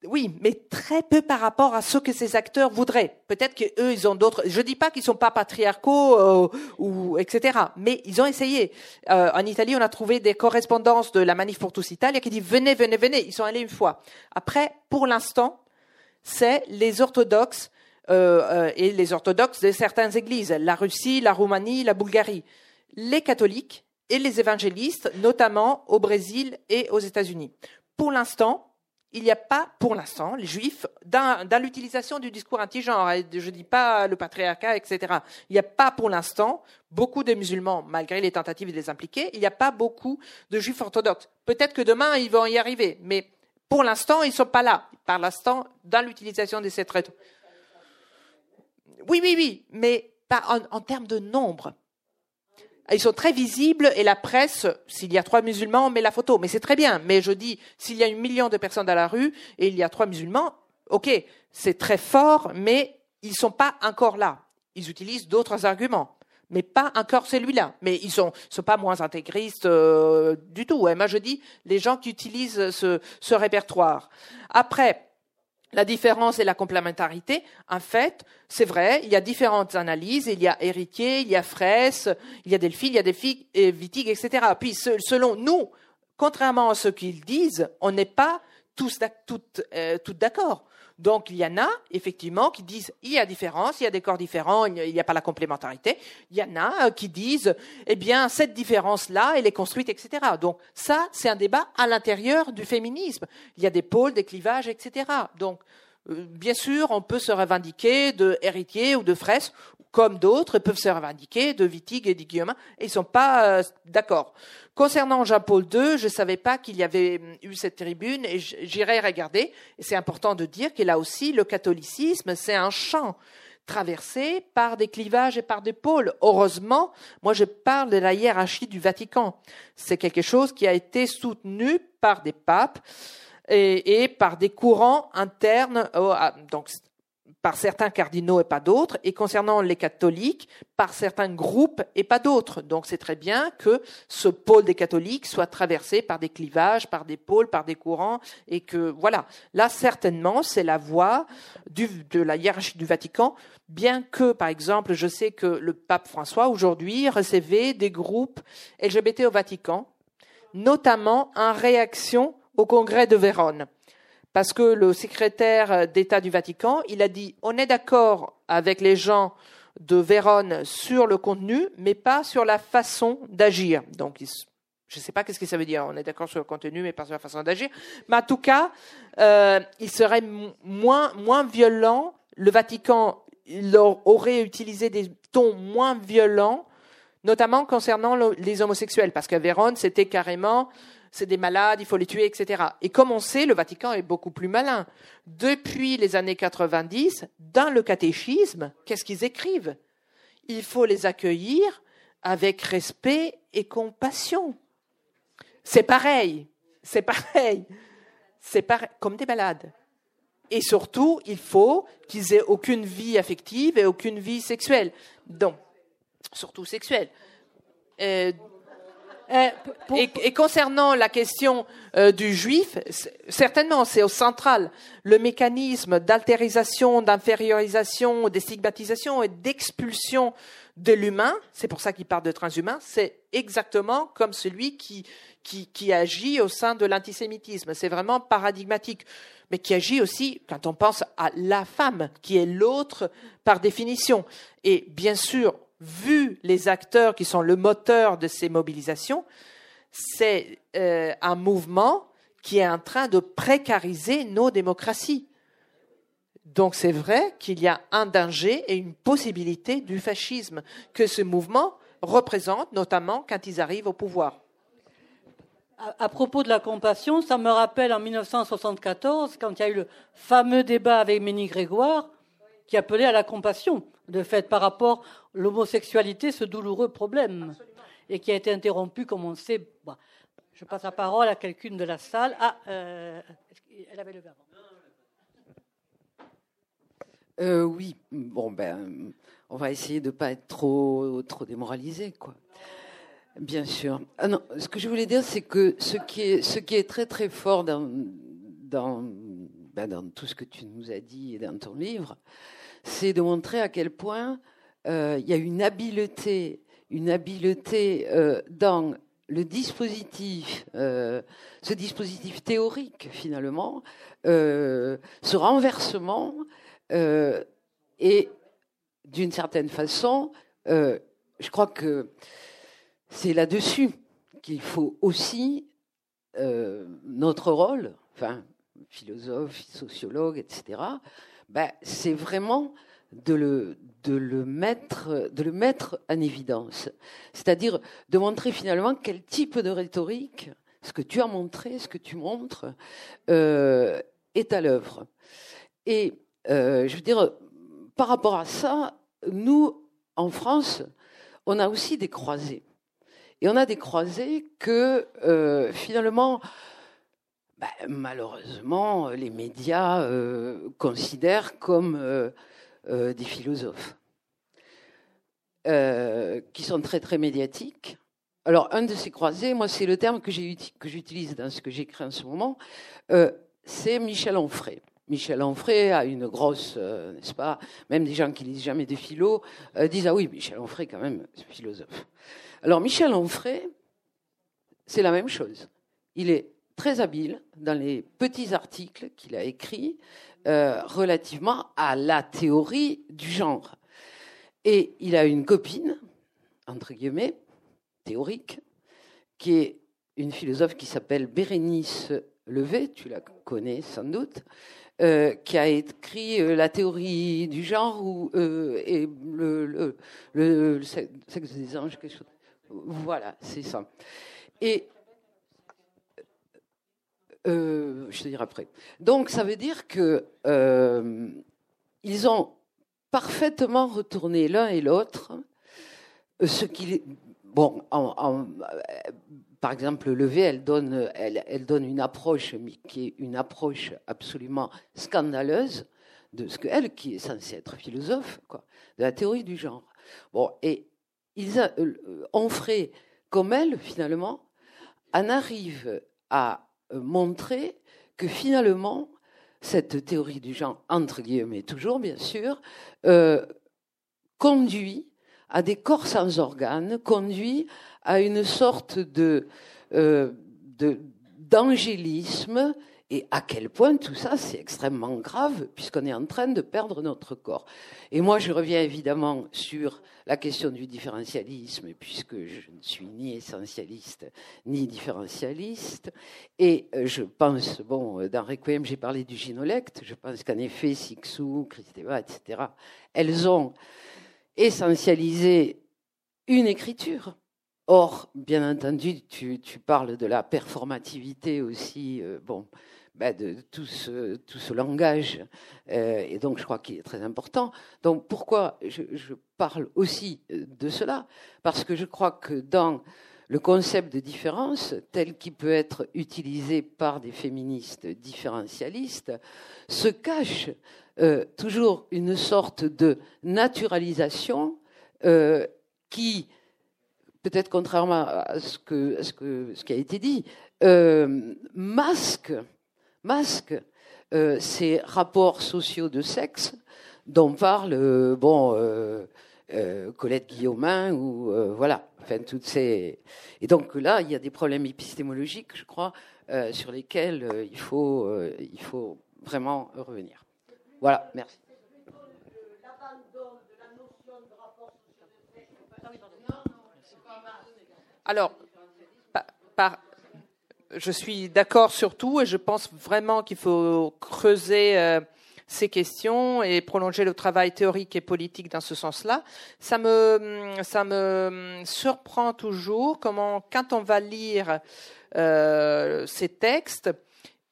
oui, mais très peu par rapport à ce que ces acteurs voudraient. Peut-être qu'eux, ils ont d'autres. Je dis pas qu'ils sont pas patriarcaux euh, ou etc. Mais ils ont essayé. Euh, en Italie, on a trouvé des correspondances de la Manif pour tous Italia qui dit venez, venez, venez. Ils sont allés une fois. Après, pour l'instant, c'est les orthodoxes euh, et les orthodoxes de certaines églises, la Russie, la Roumanie, la Bulgarie, les catholiques et les évangélistes, notamment au Brésil et aux États-Unis. Pour l'instant, il n'y a pas, pour l'instant, les juifs, dans, l'utilisation du discours anti-genre, je ne dis pas le patriarcat, etc., il n'y a pas pour l'instant beaucoup de musulmans, malgré les tentatives de les impliquer, il n'y a pas beaucoup de juifs orthodoxes. Peut-être que demain, ils vont y arriver, mais pour l'instant, ils ne sont pas là, par l'instant, dans l'utilisation de ces traités. Oui, oui, oui, mais pas en termes de nombre. Ils sont très visibles et la presse, s'il y a trois musulmans, met la photo. Mais c'est très bien. Mais je dis, s'il y a un million de personnes dans la rue et il y a trois musulmans, ok, c'est très fort, mais ils sont pas encore là. Ils utilisent d'autres arguments mais pas encore celui-là. Mais ils sont, sont pas moins intégristes euh, du tout. Moi, je dis les gens qui utilisent ce, ce répertoire. Après, la différence et la complémentarité, en fait, c'est vrai, il y a différentes analyses, il y a héritier, il y a fraisse, il y a Delphi, il y a Delphi, et Wittig, etc. Puis selon nous, contrairement à ce qu'ils disent, on n'est pas tous euh, d'accord. Donc il y en a effectivement qui disent il y a différence, il y a des corps différents, il n'y a pas la complémentarité. Il y en a euh, qui disent eh bien cette différence-là, elle est construite, etc. Donc ça, c'est un débat à l'intérieur du féminisme. Il y a des pôles, des clivages, etc. Donc euh, bien sûr, on peut se revendiquer de héritier ou de Fraisse, comme d'autres peuvent se revendiquer de Wittig et de Guillaume, et ils sont pas euh, d'accord. Concernant Jean-Paul II, je ne savais pas qu'il y avait hum, eu cette tribune, et j'irai regarder. C'est important de dire que là aussi, le catholicisme, c'est un champ traversé par des clivages et par des pôles. Heureusement, moi je parle de la hiérarchie du Vatican. C'est quelque chose qui a été soutenu par des papes et, par des courants internes, donc par certains cardinaux et pas d'autres, et concernant les catholiques, par certains groupes et pas d'autres. Donc c'est très bien que ce pôle des catholiques soit traversé par des clivages, par des pôles, par des courants, et que voilà. Là, certainement, c'est la voie de la hiérarchie du Vatican, bien que, par exemple, je sais que le pape François aujourd'hui recevait des groupes LGBT au Vatican, notamment en réaction au congrès de Vérone. Parce que le secrétaire d'État du Vatican, il a dit on est d'accord avec les gens de Vérone sur le contenu, mais pas sur la façon d'agir. Donc, je ne sais pas qu'est-ce que ça veut dire. On est d'accord sur le contenu, mais pas sur la façon d'agir. Mais en tout cas, euh, il serait moins, moins violent. Le Vatican aurait utilisé des tons moins violents, notamment concernant les homosexuels, parce qu'à Vérone, c'était carrément c'est des malades, il faut les tuer, etc. Et comme on sait, le Vatican est beaucoup plus malin. Depuis les années 90, dans le catéchisme, qu'est-ce qu'ils écrivent? Il faut les accueillir avec respect et compassion. C'est pareil, c'est pareil, c'est pareil, comme des malades. Et surtout, il faut qu'ils aient aucune vie affective et aucune vie sexuelle. Donc, surtout sexuelle. Euh, euh, et, concernant la question euh, du juif, certainement, c'est au central. Le mécanisme d'altérisation, d'infériorisation, de stigmatisation et d'expulsion de l'humain, c'est pour ça qu'il parle de transhumain, c'est exactement comme celui qui, qui, qui agit au sein de l'antisémitisme. C'est vraiment paradigmatique, mais qui agit aussi quand on pense à la femme, qui est l'autre par définition. Et bien sûr, vu les acteurs qui sont le moteur de ces mobilisations, c'est euh, un mouvement qui est en train de précariser nos démocraties. Donc c'est vrai qu'il y a un danger et une possibilité du fascisme que ce mouvement représente, notamment quand ils arrivent au pouvoir. À, propos de la compassion, ça me rappelle en 1974, quand il y a eu le fameux débat avec Ménie Grégoire, qui appelait à la compassion, de fait, par rapport à l'homosexualité, ce douloureux problème, et qui a été interrompu, comme on sait. je passe la parole à quelqu'une de la salle. Ah, euh, elle avait le verbe. Euh, oui, bon, ben, on va essayer de ne pas être trop, trop démoralisé, quoi. Bien sûr. Ah non, ce que je voulais dire, c'est que ce qui est, ce qui est très très fort dans, dans, ben, dans tout ce que tu nous as dit et dans ton livre, c'est de montrer à quel point euh, il y a une habileté, une habileté euh, dans le dispositif, euh, ce dispositif théorique finalement, ce renversement, et d'une certaine façon, je crois que c'est là-dessus qu'il faut aussi notre rôle, enfin philosophe, sociologue, etc ben, c'est vraiment de le, de, le mettre, de le mettre en évidence. C'est-à-dire de montrer finalement quel type de rhétorique, ce que tu as montré, ce que tu montres, euh, est à l'œuvre. Et euh, je veux dire, par rapport à ça, nous, en France, on a aussi des croisés. Et on a des croisés que euh, finalement, bah, malheureusement, les médias euh, considèrent comme euh, euh, des philosophes, qui sont très très médiatiques. Alors, un de ces croisés, moi, c'est le terme que j'utilise dans ce que j'écris en ce moment, c'est Michel Onfray. Michel Onfray a une grosse, n'est-ce pas Même des gens qui lisent jamais de philo disent ah oui, Michel Onfray quand même, philosophe. Alors Michel Onfray, c'est la même chose. Il est très habile dans les petits articles qu'il a écrits euh, relativement à la théorie du genre. Et il a une copine, entre guillemets, théorique, qui est une philosophe qui s'appelle Bérénice Levé, tu la connais sans doute, euh, qui a écrit euh, la théorie du genre ou et le, le, sexe des anges, quelque chose. Voilà, c'est ça. Et je te dirai après. Donc, ça veut dire que ils ont parfaitement retourné l'un et l'autre ce qui bon par exemple, Levé, elle donne, elle, donne une approche, qui est une approche absolument scandaleuse de ce qu'elle, qui est censée être philosophe, quoi, de la théorie du genre. Bon, et ils euh, Onfray, comme elle, finalement, en arrive à montrer que finalement, cette théorie du genre, entre guillemets, toujours bien sûr, euh, conduit à des corps sans organes, conduit à une sorte euh, d'angélisme et à quel point tout ça c'est extrêmement grave puisqu'on est en train de perdre notre corps. Et moi je reviens évidemment sur la question du différentialisme puisque je ne suis ni essentialiste ni différentialiste et euh, je pense bon dans Requiem j'ai parlé du gynolecte, je pense qu'en effet Sixou, Christeva, etc. elles ont essentialisé une écriture Or, bien entendu, tu, parles de la performativité aussi, euh, bon, ben de tout ce, tout ce langage, euh, et donc je crois qu'il est très important. Donc pourquoi je, parle aussi euh, de cela? Parce que je crois que dans le concept de différence, tel qu'il peut être utilisé par des féministes différentialistes, se cache toujours une sorte de naturalisation qui peut-être contrairement à ce, que, ce, qui a été dit, euh, masque, masque euh, ces rapports sociaux de sexe dont parle euh, bon, Colette Guillaumin ou voilà, enfin toutes ces. Et donc là, il y a des problèmes épistémologiques, je crois, sur lesquels il faut, il faut vraiment revenir. Voilà, merci. Alors, je suis d'accord sur tout et je pense vraiment qu'il faut creuser euh, ces questions et prolonger le travail théorique et politique dans ce sens-là. Ça me, ça me surprend toujours comment, quand on va lire euh, ces textes,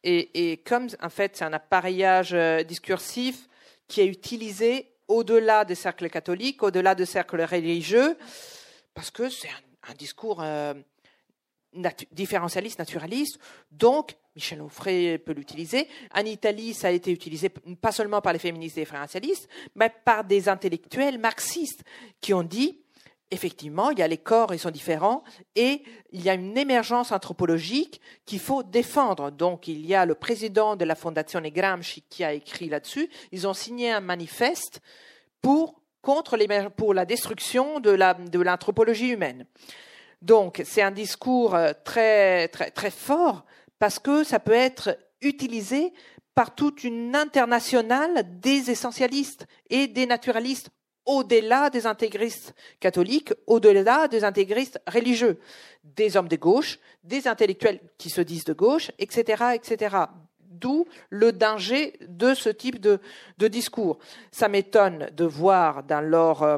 et, comme en fait c'est un appareillage euh, discursif qui est utilisé au-delà des cercles catholiques, au-delà des cercles religieux, parce que c'est un discours différentialiste, naturaliste. Donc, Michel Onfray peut l'utiliser. En Italie, ça a été utilisé pas seulement par les féministes différentialistes, mais par des intellectuels marxistes qui ont dit, effectivement, il y a les corps, ils sont différents, et il y a une émergence anthropologique qu'il faut défendre. Donc, il y a le président de la Fondation Gramsci qui a écrit là-dessus. Ils ont signé un manifeste pour contre les, pour la destruction de l'anthropologie humaine. Donc, c'est un discours euh, très, très, très fort parce que ça peut être utilisé par toute une internationale des essentialistes et des naturalistes au-delà des intégristes catholiques, au-delà des intégristes religieux, des hommes de gauche, des intellectuels qui se disent de gauche, etc., etc. D'où le danger de ce type de, discours. Ça m'étonne de voir dans leur euh,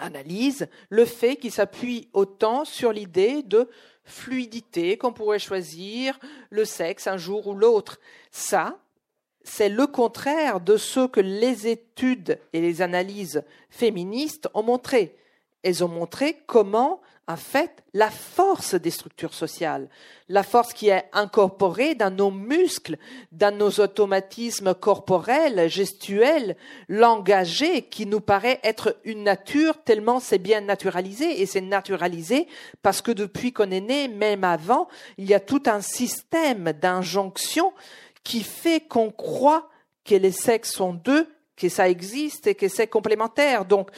analyse le fait qu'ils s'appuient autant sur l'idée de fluidité, qu'on pourrait choisir le sexe un jour ou l'autre. Ça, c'est le contraire de ce que les études et les analyses féministes ont montré. Elles ont montré comment en fait la force des structures sociales, la force qui est incorporée dans nos muscles, dans nos automatismes corporels, gestuels, langagés, qui nous paraît être une nature tellement c'est bien naturalisé, et c'est naturalisé parce que depuis qu'on est né, même avant, il y a tout un système d'injonction qui fait qu'on croit que les sexes sont deux que ça existe et que c'est complémentaire. Donc,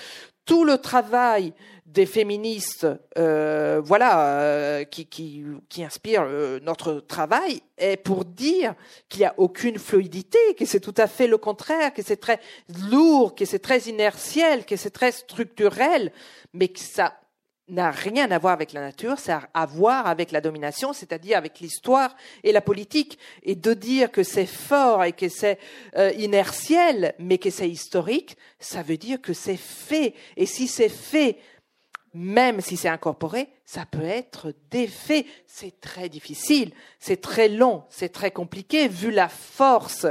tout le travail des féministes, euh, voilà, euh, qui, qui, qui inspirent euh, notre travail, est pour dire qu'il n'y a aucune fluidité, que c'est tout à fait le contraire, que c'est très lourd, que c'est très inertiel, que c'est très structurel, mais que ça n'a rien à voir avec la nature, ça a à voir avec la domination, c'est-à-dire avec l'histoire et la politique. Et de dire que c'est fort et que c'est euh, inertiel, mais que c'est historique, ça veut dire que c'est fait. Et si c'est fait, même si c'est incorporé, ça peut être défait. C'est très difficile, c'est très long, c'est très compliqué, vu la force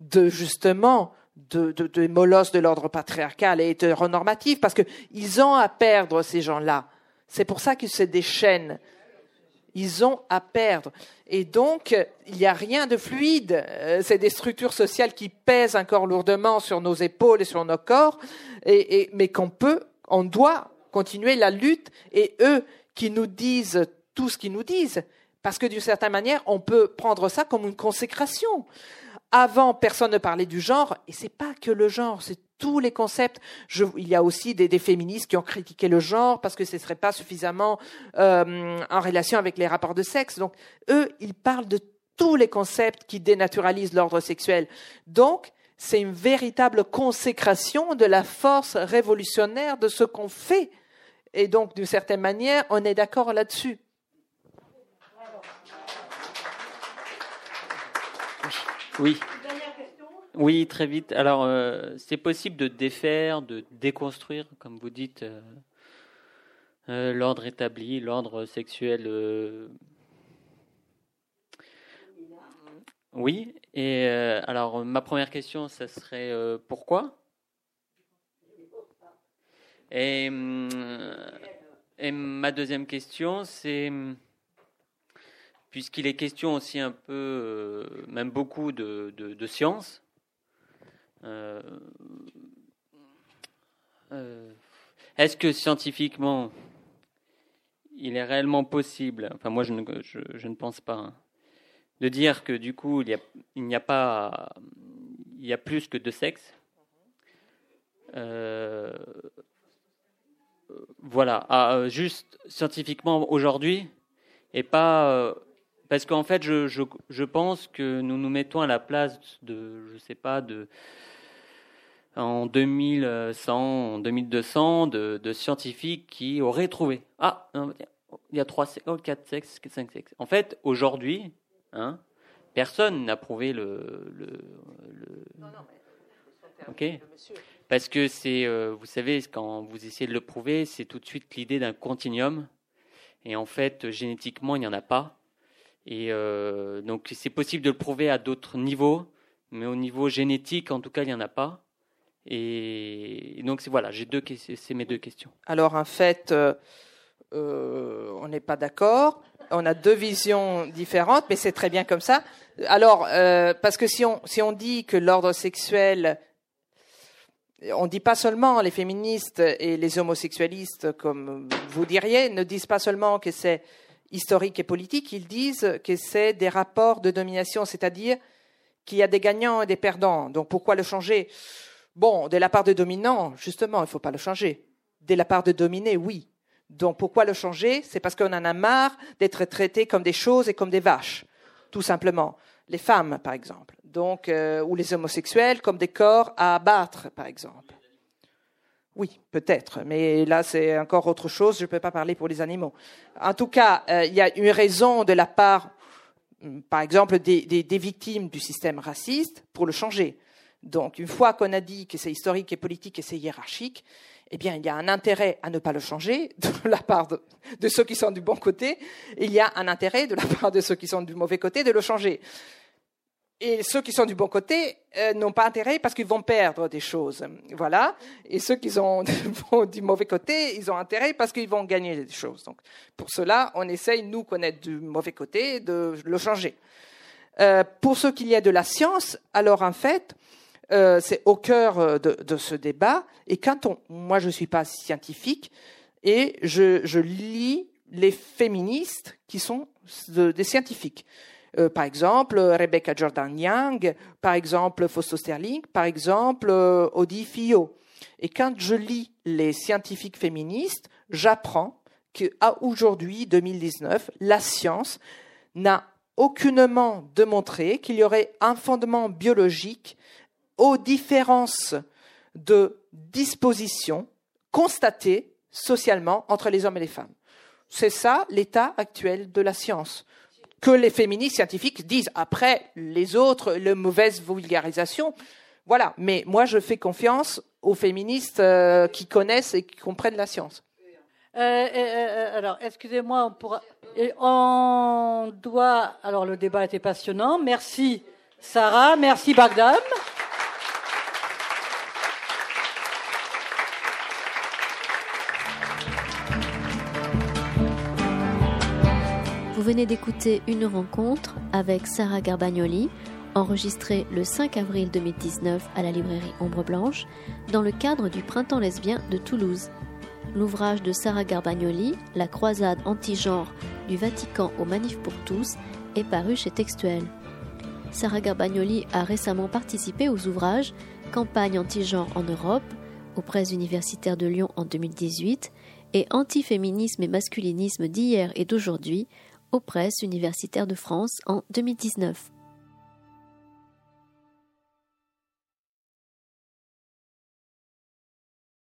de justement de, de, de molosses de l'ordre patriarcal et hétéronormatif, parce qu'ils ont à perdre ces gens-là. C'est pour ça que c'est des chaînes. Ils ont à perdre. Et donc, il n'y a rien de fluide. Euh, c'est des structures sociales qui pèsent encore lourdement sur nos épaules et sur nos corps, et, et, mais qu'on peut, on doit continuer la lutte. Et eux qui nous disent tout ce qu'ils nous disent, parce que d'une certaine manière, on peut prendre ça comme une consécration. Avant, personne ne parlait du genre, et c'est pas que le genre, c'est tous les concepts. Il y a aussi des, des, féministes qui ont critiqué le genre parce que ce ne serait pas suffisamment euh, en relation avec les rapports de sexe. Donc, eux, ils parlent de tous les concepts qui dénaturalisent l'ordre sexuel. Donc, c'est une véritable consécration de la force révolutionnaire de ce qu'on fait. Et donc, d'une certaine manière, on est d'accord là-dessus. Oui. Oui, très vite. Alors, euh, c'est possible de défaire, de déconstruire, comme vous dites, euh, euh, l'ordre établi, l'ordre sexuel. Oui. Et alors, ma première question, ça serait pourquoi? Et, et ma deuxième question, c'est puisqu'il est question aussi un peu, même beaucoup de, de, science, euh, euh, est-ce que scientifiquement, il est réellement possible, enfin moi je ne, je, ne pense pas, hein, de dire que du coup il, n'y a, a, pas, il y a plus que deux sexes euh, Voilà, ah, juste scientifiquement aujourd'hui, et pas parce qu'en fait, je, je, je, pense que nous nous mettons à la place de, je sais pas, de en 2100, en 2200, de, de scientifiques qui auraient trouvé. Ah, il y a trois sexes, oh, quatre sexes, cinq sexes. En fait, aujourd'hui, hein, personne n'a prouvé le. le, le... Non, non, mais ok. Parce que c'est, euh, vous savez, quand vous essayez de le prouver, c'est tout de suite l'idée d'un continuum. Et en fait, génétiquement, il n'y en a pas. Et euh, donc, c'est possible de le prouver à d'autres niveaux, mais au niveau génétique, en tout cas, il n'y en a pas. Et donc, voilà, j'ai deux, c'est mes deux questions. Alors, en fait, euh, euh, on n'est pas d'accord. On a deux visions différentes, mais c'est très bien comme ça. Alors, euh, parce que si on, si on dit que l'ordre sexuel on dit pas seulement les féministes et les homosexualistes, comme vous diriez, ne disent pas seulement que c'est historique et politique, ils disent que c'est des rapports de domination, c'est-à-dire qu'il y a des gagnants et des perdants. Donc pourquoi le changer? Bon, de la part de dominants, justement, il ne faut pas le changer. De la part de dominés, oui. Donc pourquoi le changer? C'est parce qu'on en a marre d'être traités comme des choses et comme des vaches, tout simplement. Les femmes, par exemple, donc euh, ou les homosexuels comme des corps à abattre, par exemple. Oui, peut-être, mais là c'est encore autre chose. Je ne peux pas parler pour les animaux. En tout cas, euh, il y a une raison de la part, hum, par exemple, des, victimes du système raciste pour le changer. Donc, une fois qu'on a dit que c'est historique et politique et c'est hiérarchique, eh bien, il y a un intérêt à ne pas le changer de la part de, ceux qui sont du bon côté. Il y a un intérêt de la part de ceux qui sont du mauvais côté de le changer. Et ceux qui sont du bon côté euh, n'ont pas intérêt parce qu'ils vont perdre des choses. Voilà. Et ceux qui sont du mauvais côté, ils ont intérêt parce qu'ils vont gagner des choses. Donc, pour cela, on essaye, nous, connaître du mauvais côté, de le changer. Euh, pour ce qu'il y a de la science, alors en fait, euh, c'est au cœur de, ce débat. Et quand on, moi, je suis pas scientifique et je, lis les féministes qui sont de, des scientifiques. Euh, par exemple, Rebecca Jordan Young, par exemple, Fausto Sterling, par exemple, euh, Audie Fillot. Et quand je lis les scientifiques féministes, j'apprends qu'à aujourd'hui, 2019, la science n'a aucunement démontré qu'il y aurait un fondement biologique aux différences de disposition constatées socialement entre les hommes et les femmes. C'est ça l'état actuel de la science. Que les féministes scientifiques disent après les autres, la mauvaise vulgarisation. Voilà. Mais moi, je fais confiance aux féministes euh, qui connaissent et qui comprennent la science. Euh, euh, alors, excusez-moi, on doit. Alors, le débat était passionnant. Merci, Sarah. Merci, Bagdad. Venez d'écouter une rencontre avec Sarah Garbagnoli, enregistrée le 5 avril 2019 à la librairie Ombre Blanche, dans le cadre du Printemps lesbien de Toulouse. L'ouvrage de Sarah Garbagnoli, La croisade anti-genre du Vatican au Manif pour tous, est paru chez Textuel. Sarah Garbagnoli a récemment participé aux ouvrages Campagne anti-genre en Europe, aux presses universitaires de Lyon en 2018 et Antiféminisme et masculinisme d'hier et d'aujourd'hui aux presses universitaires de France en 2019.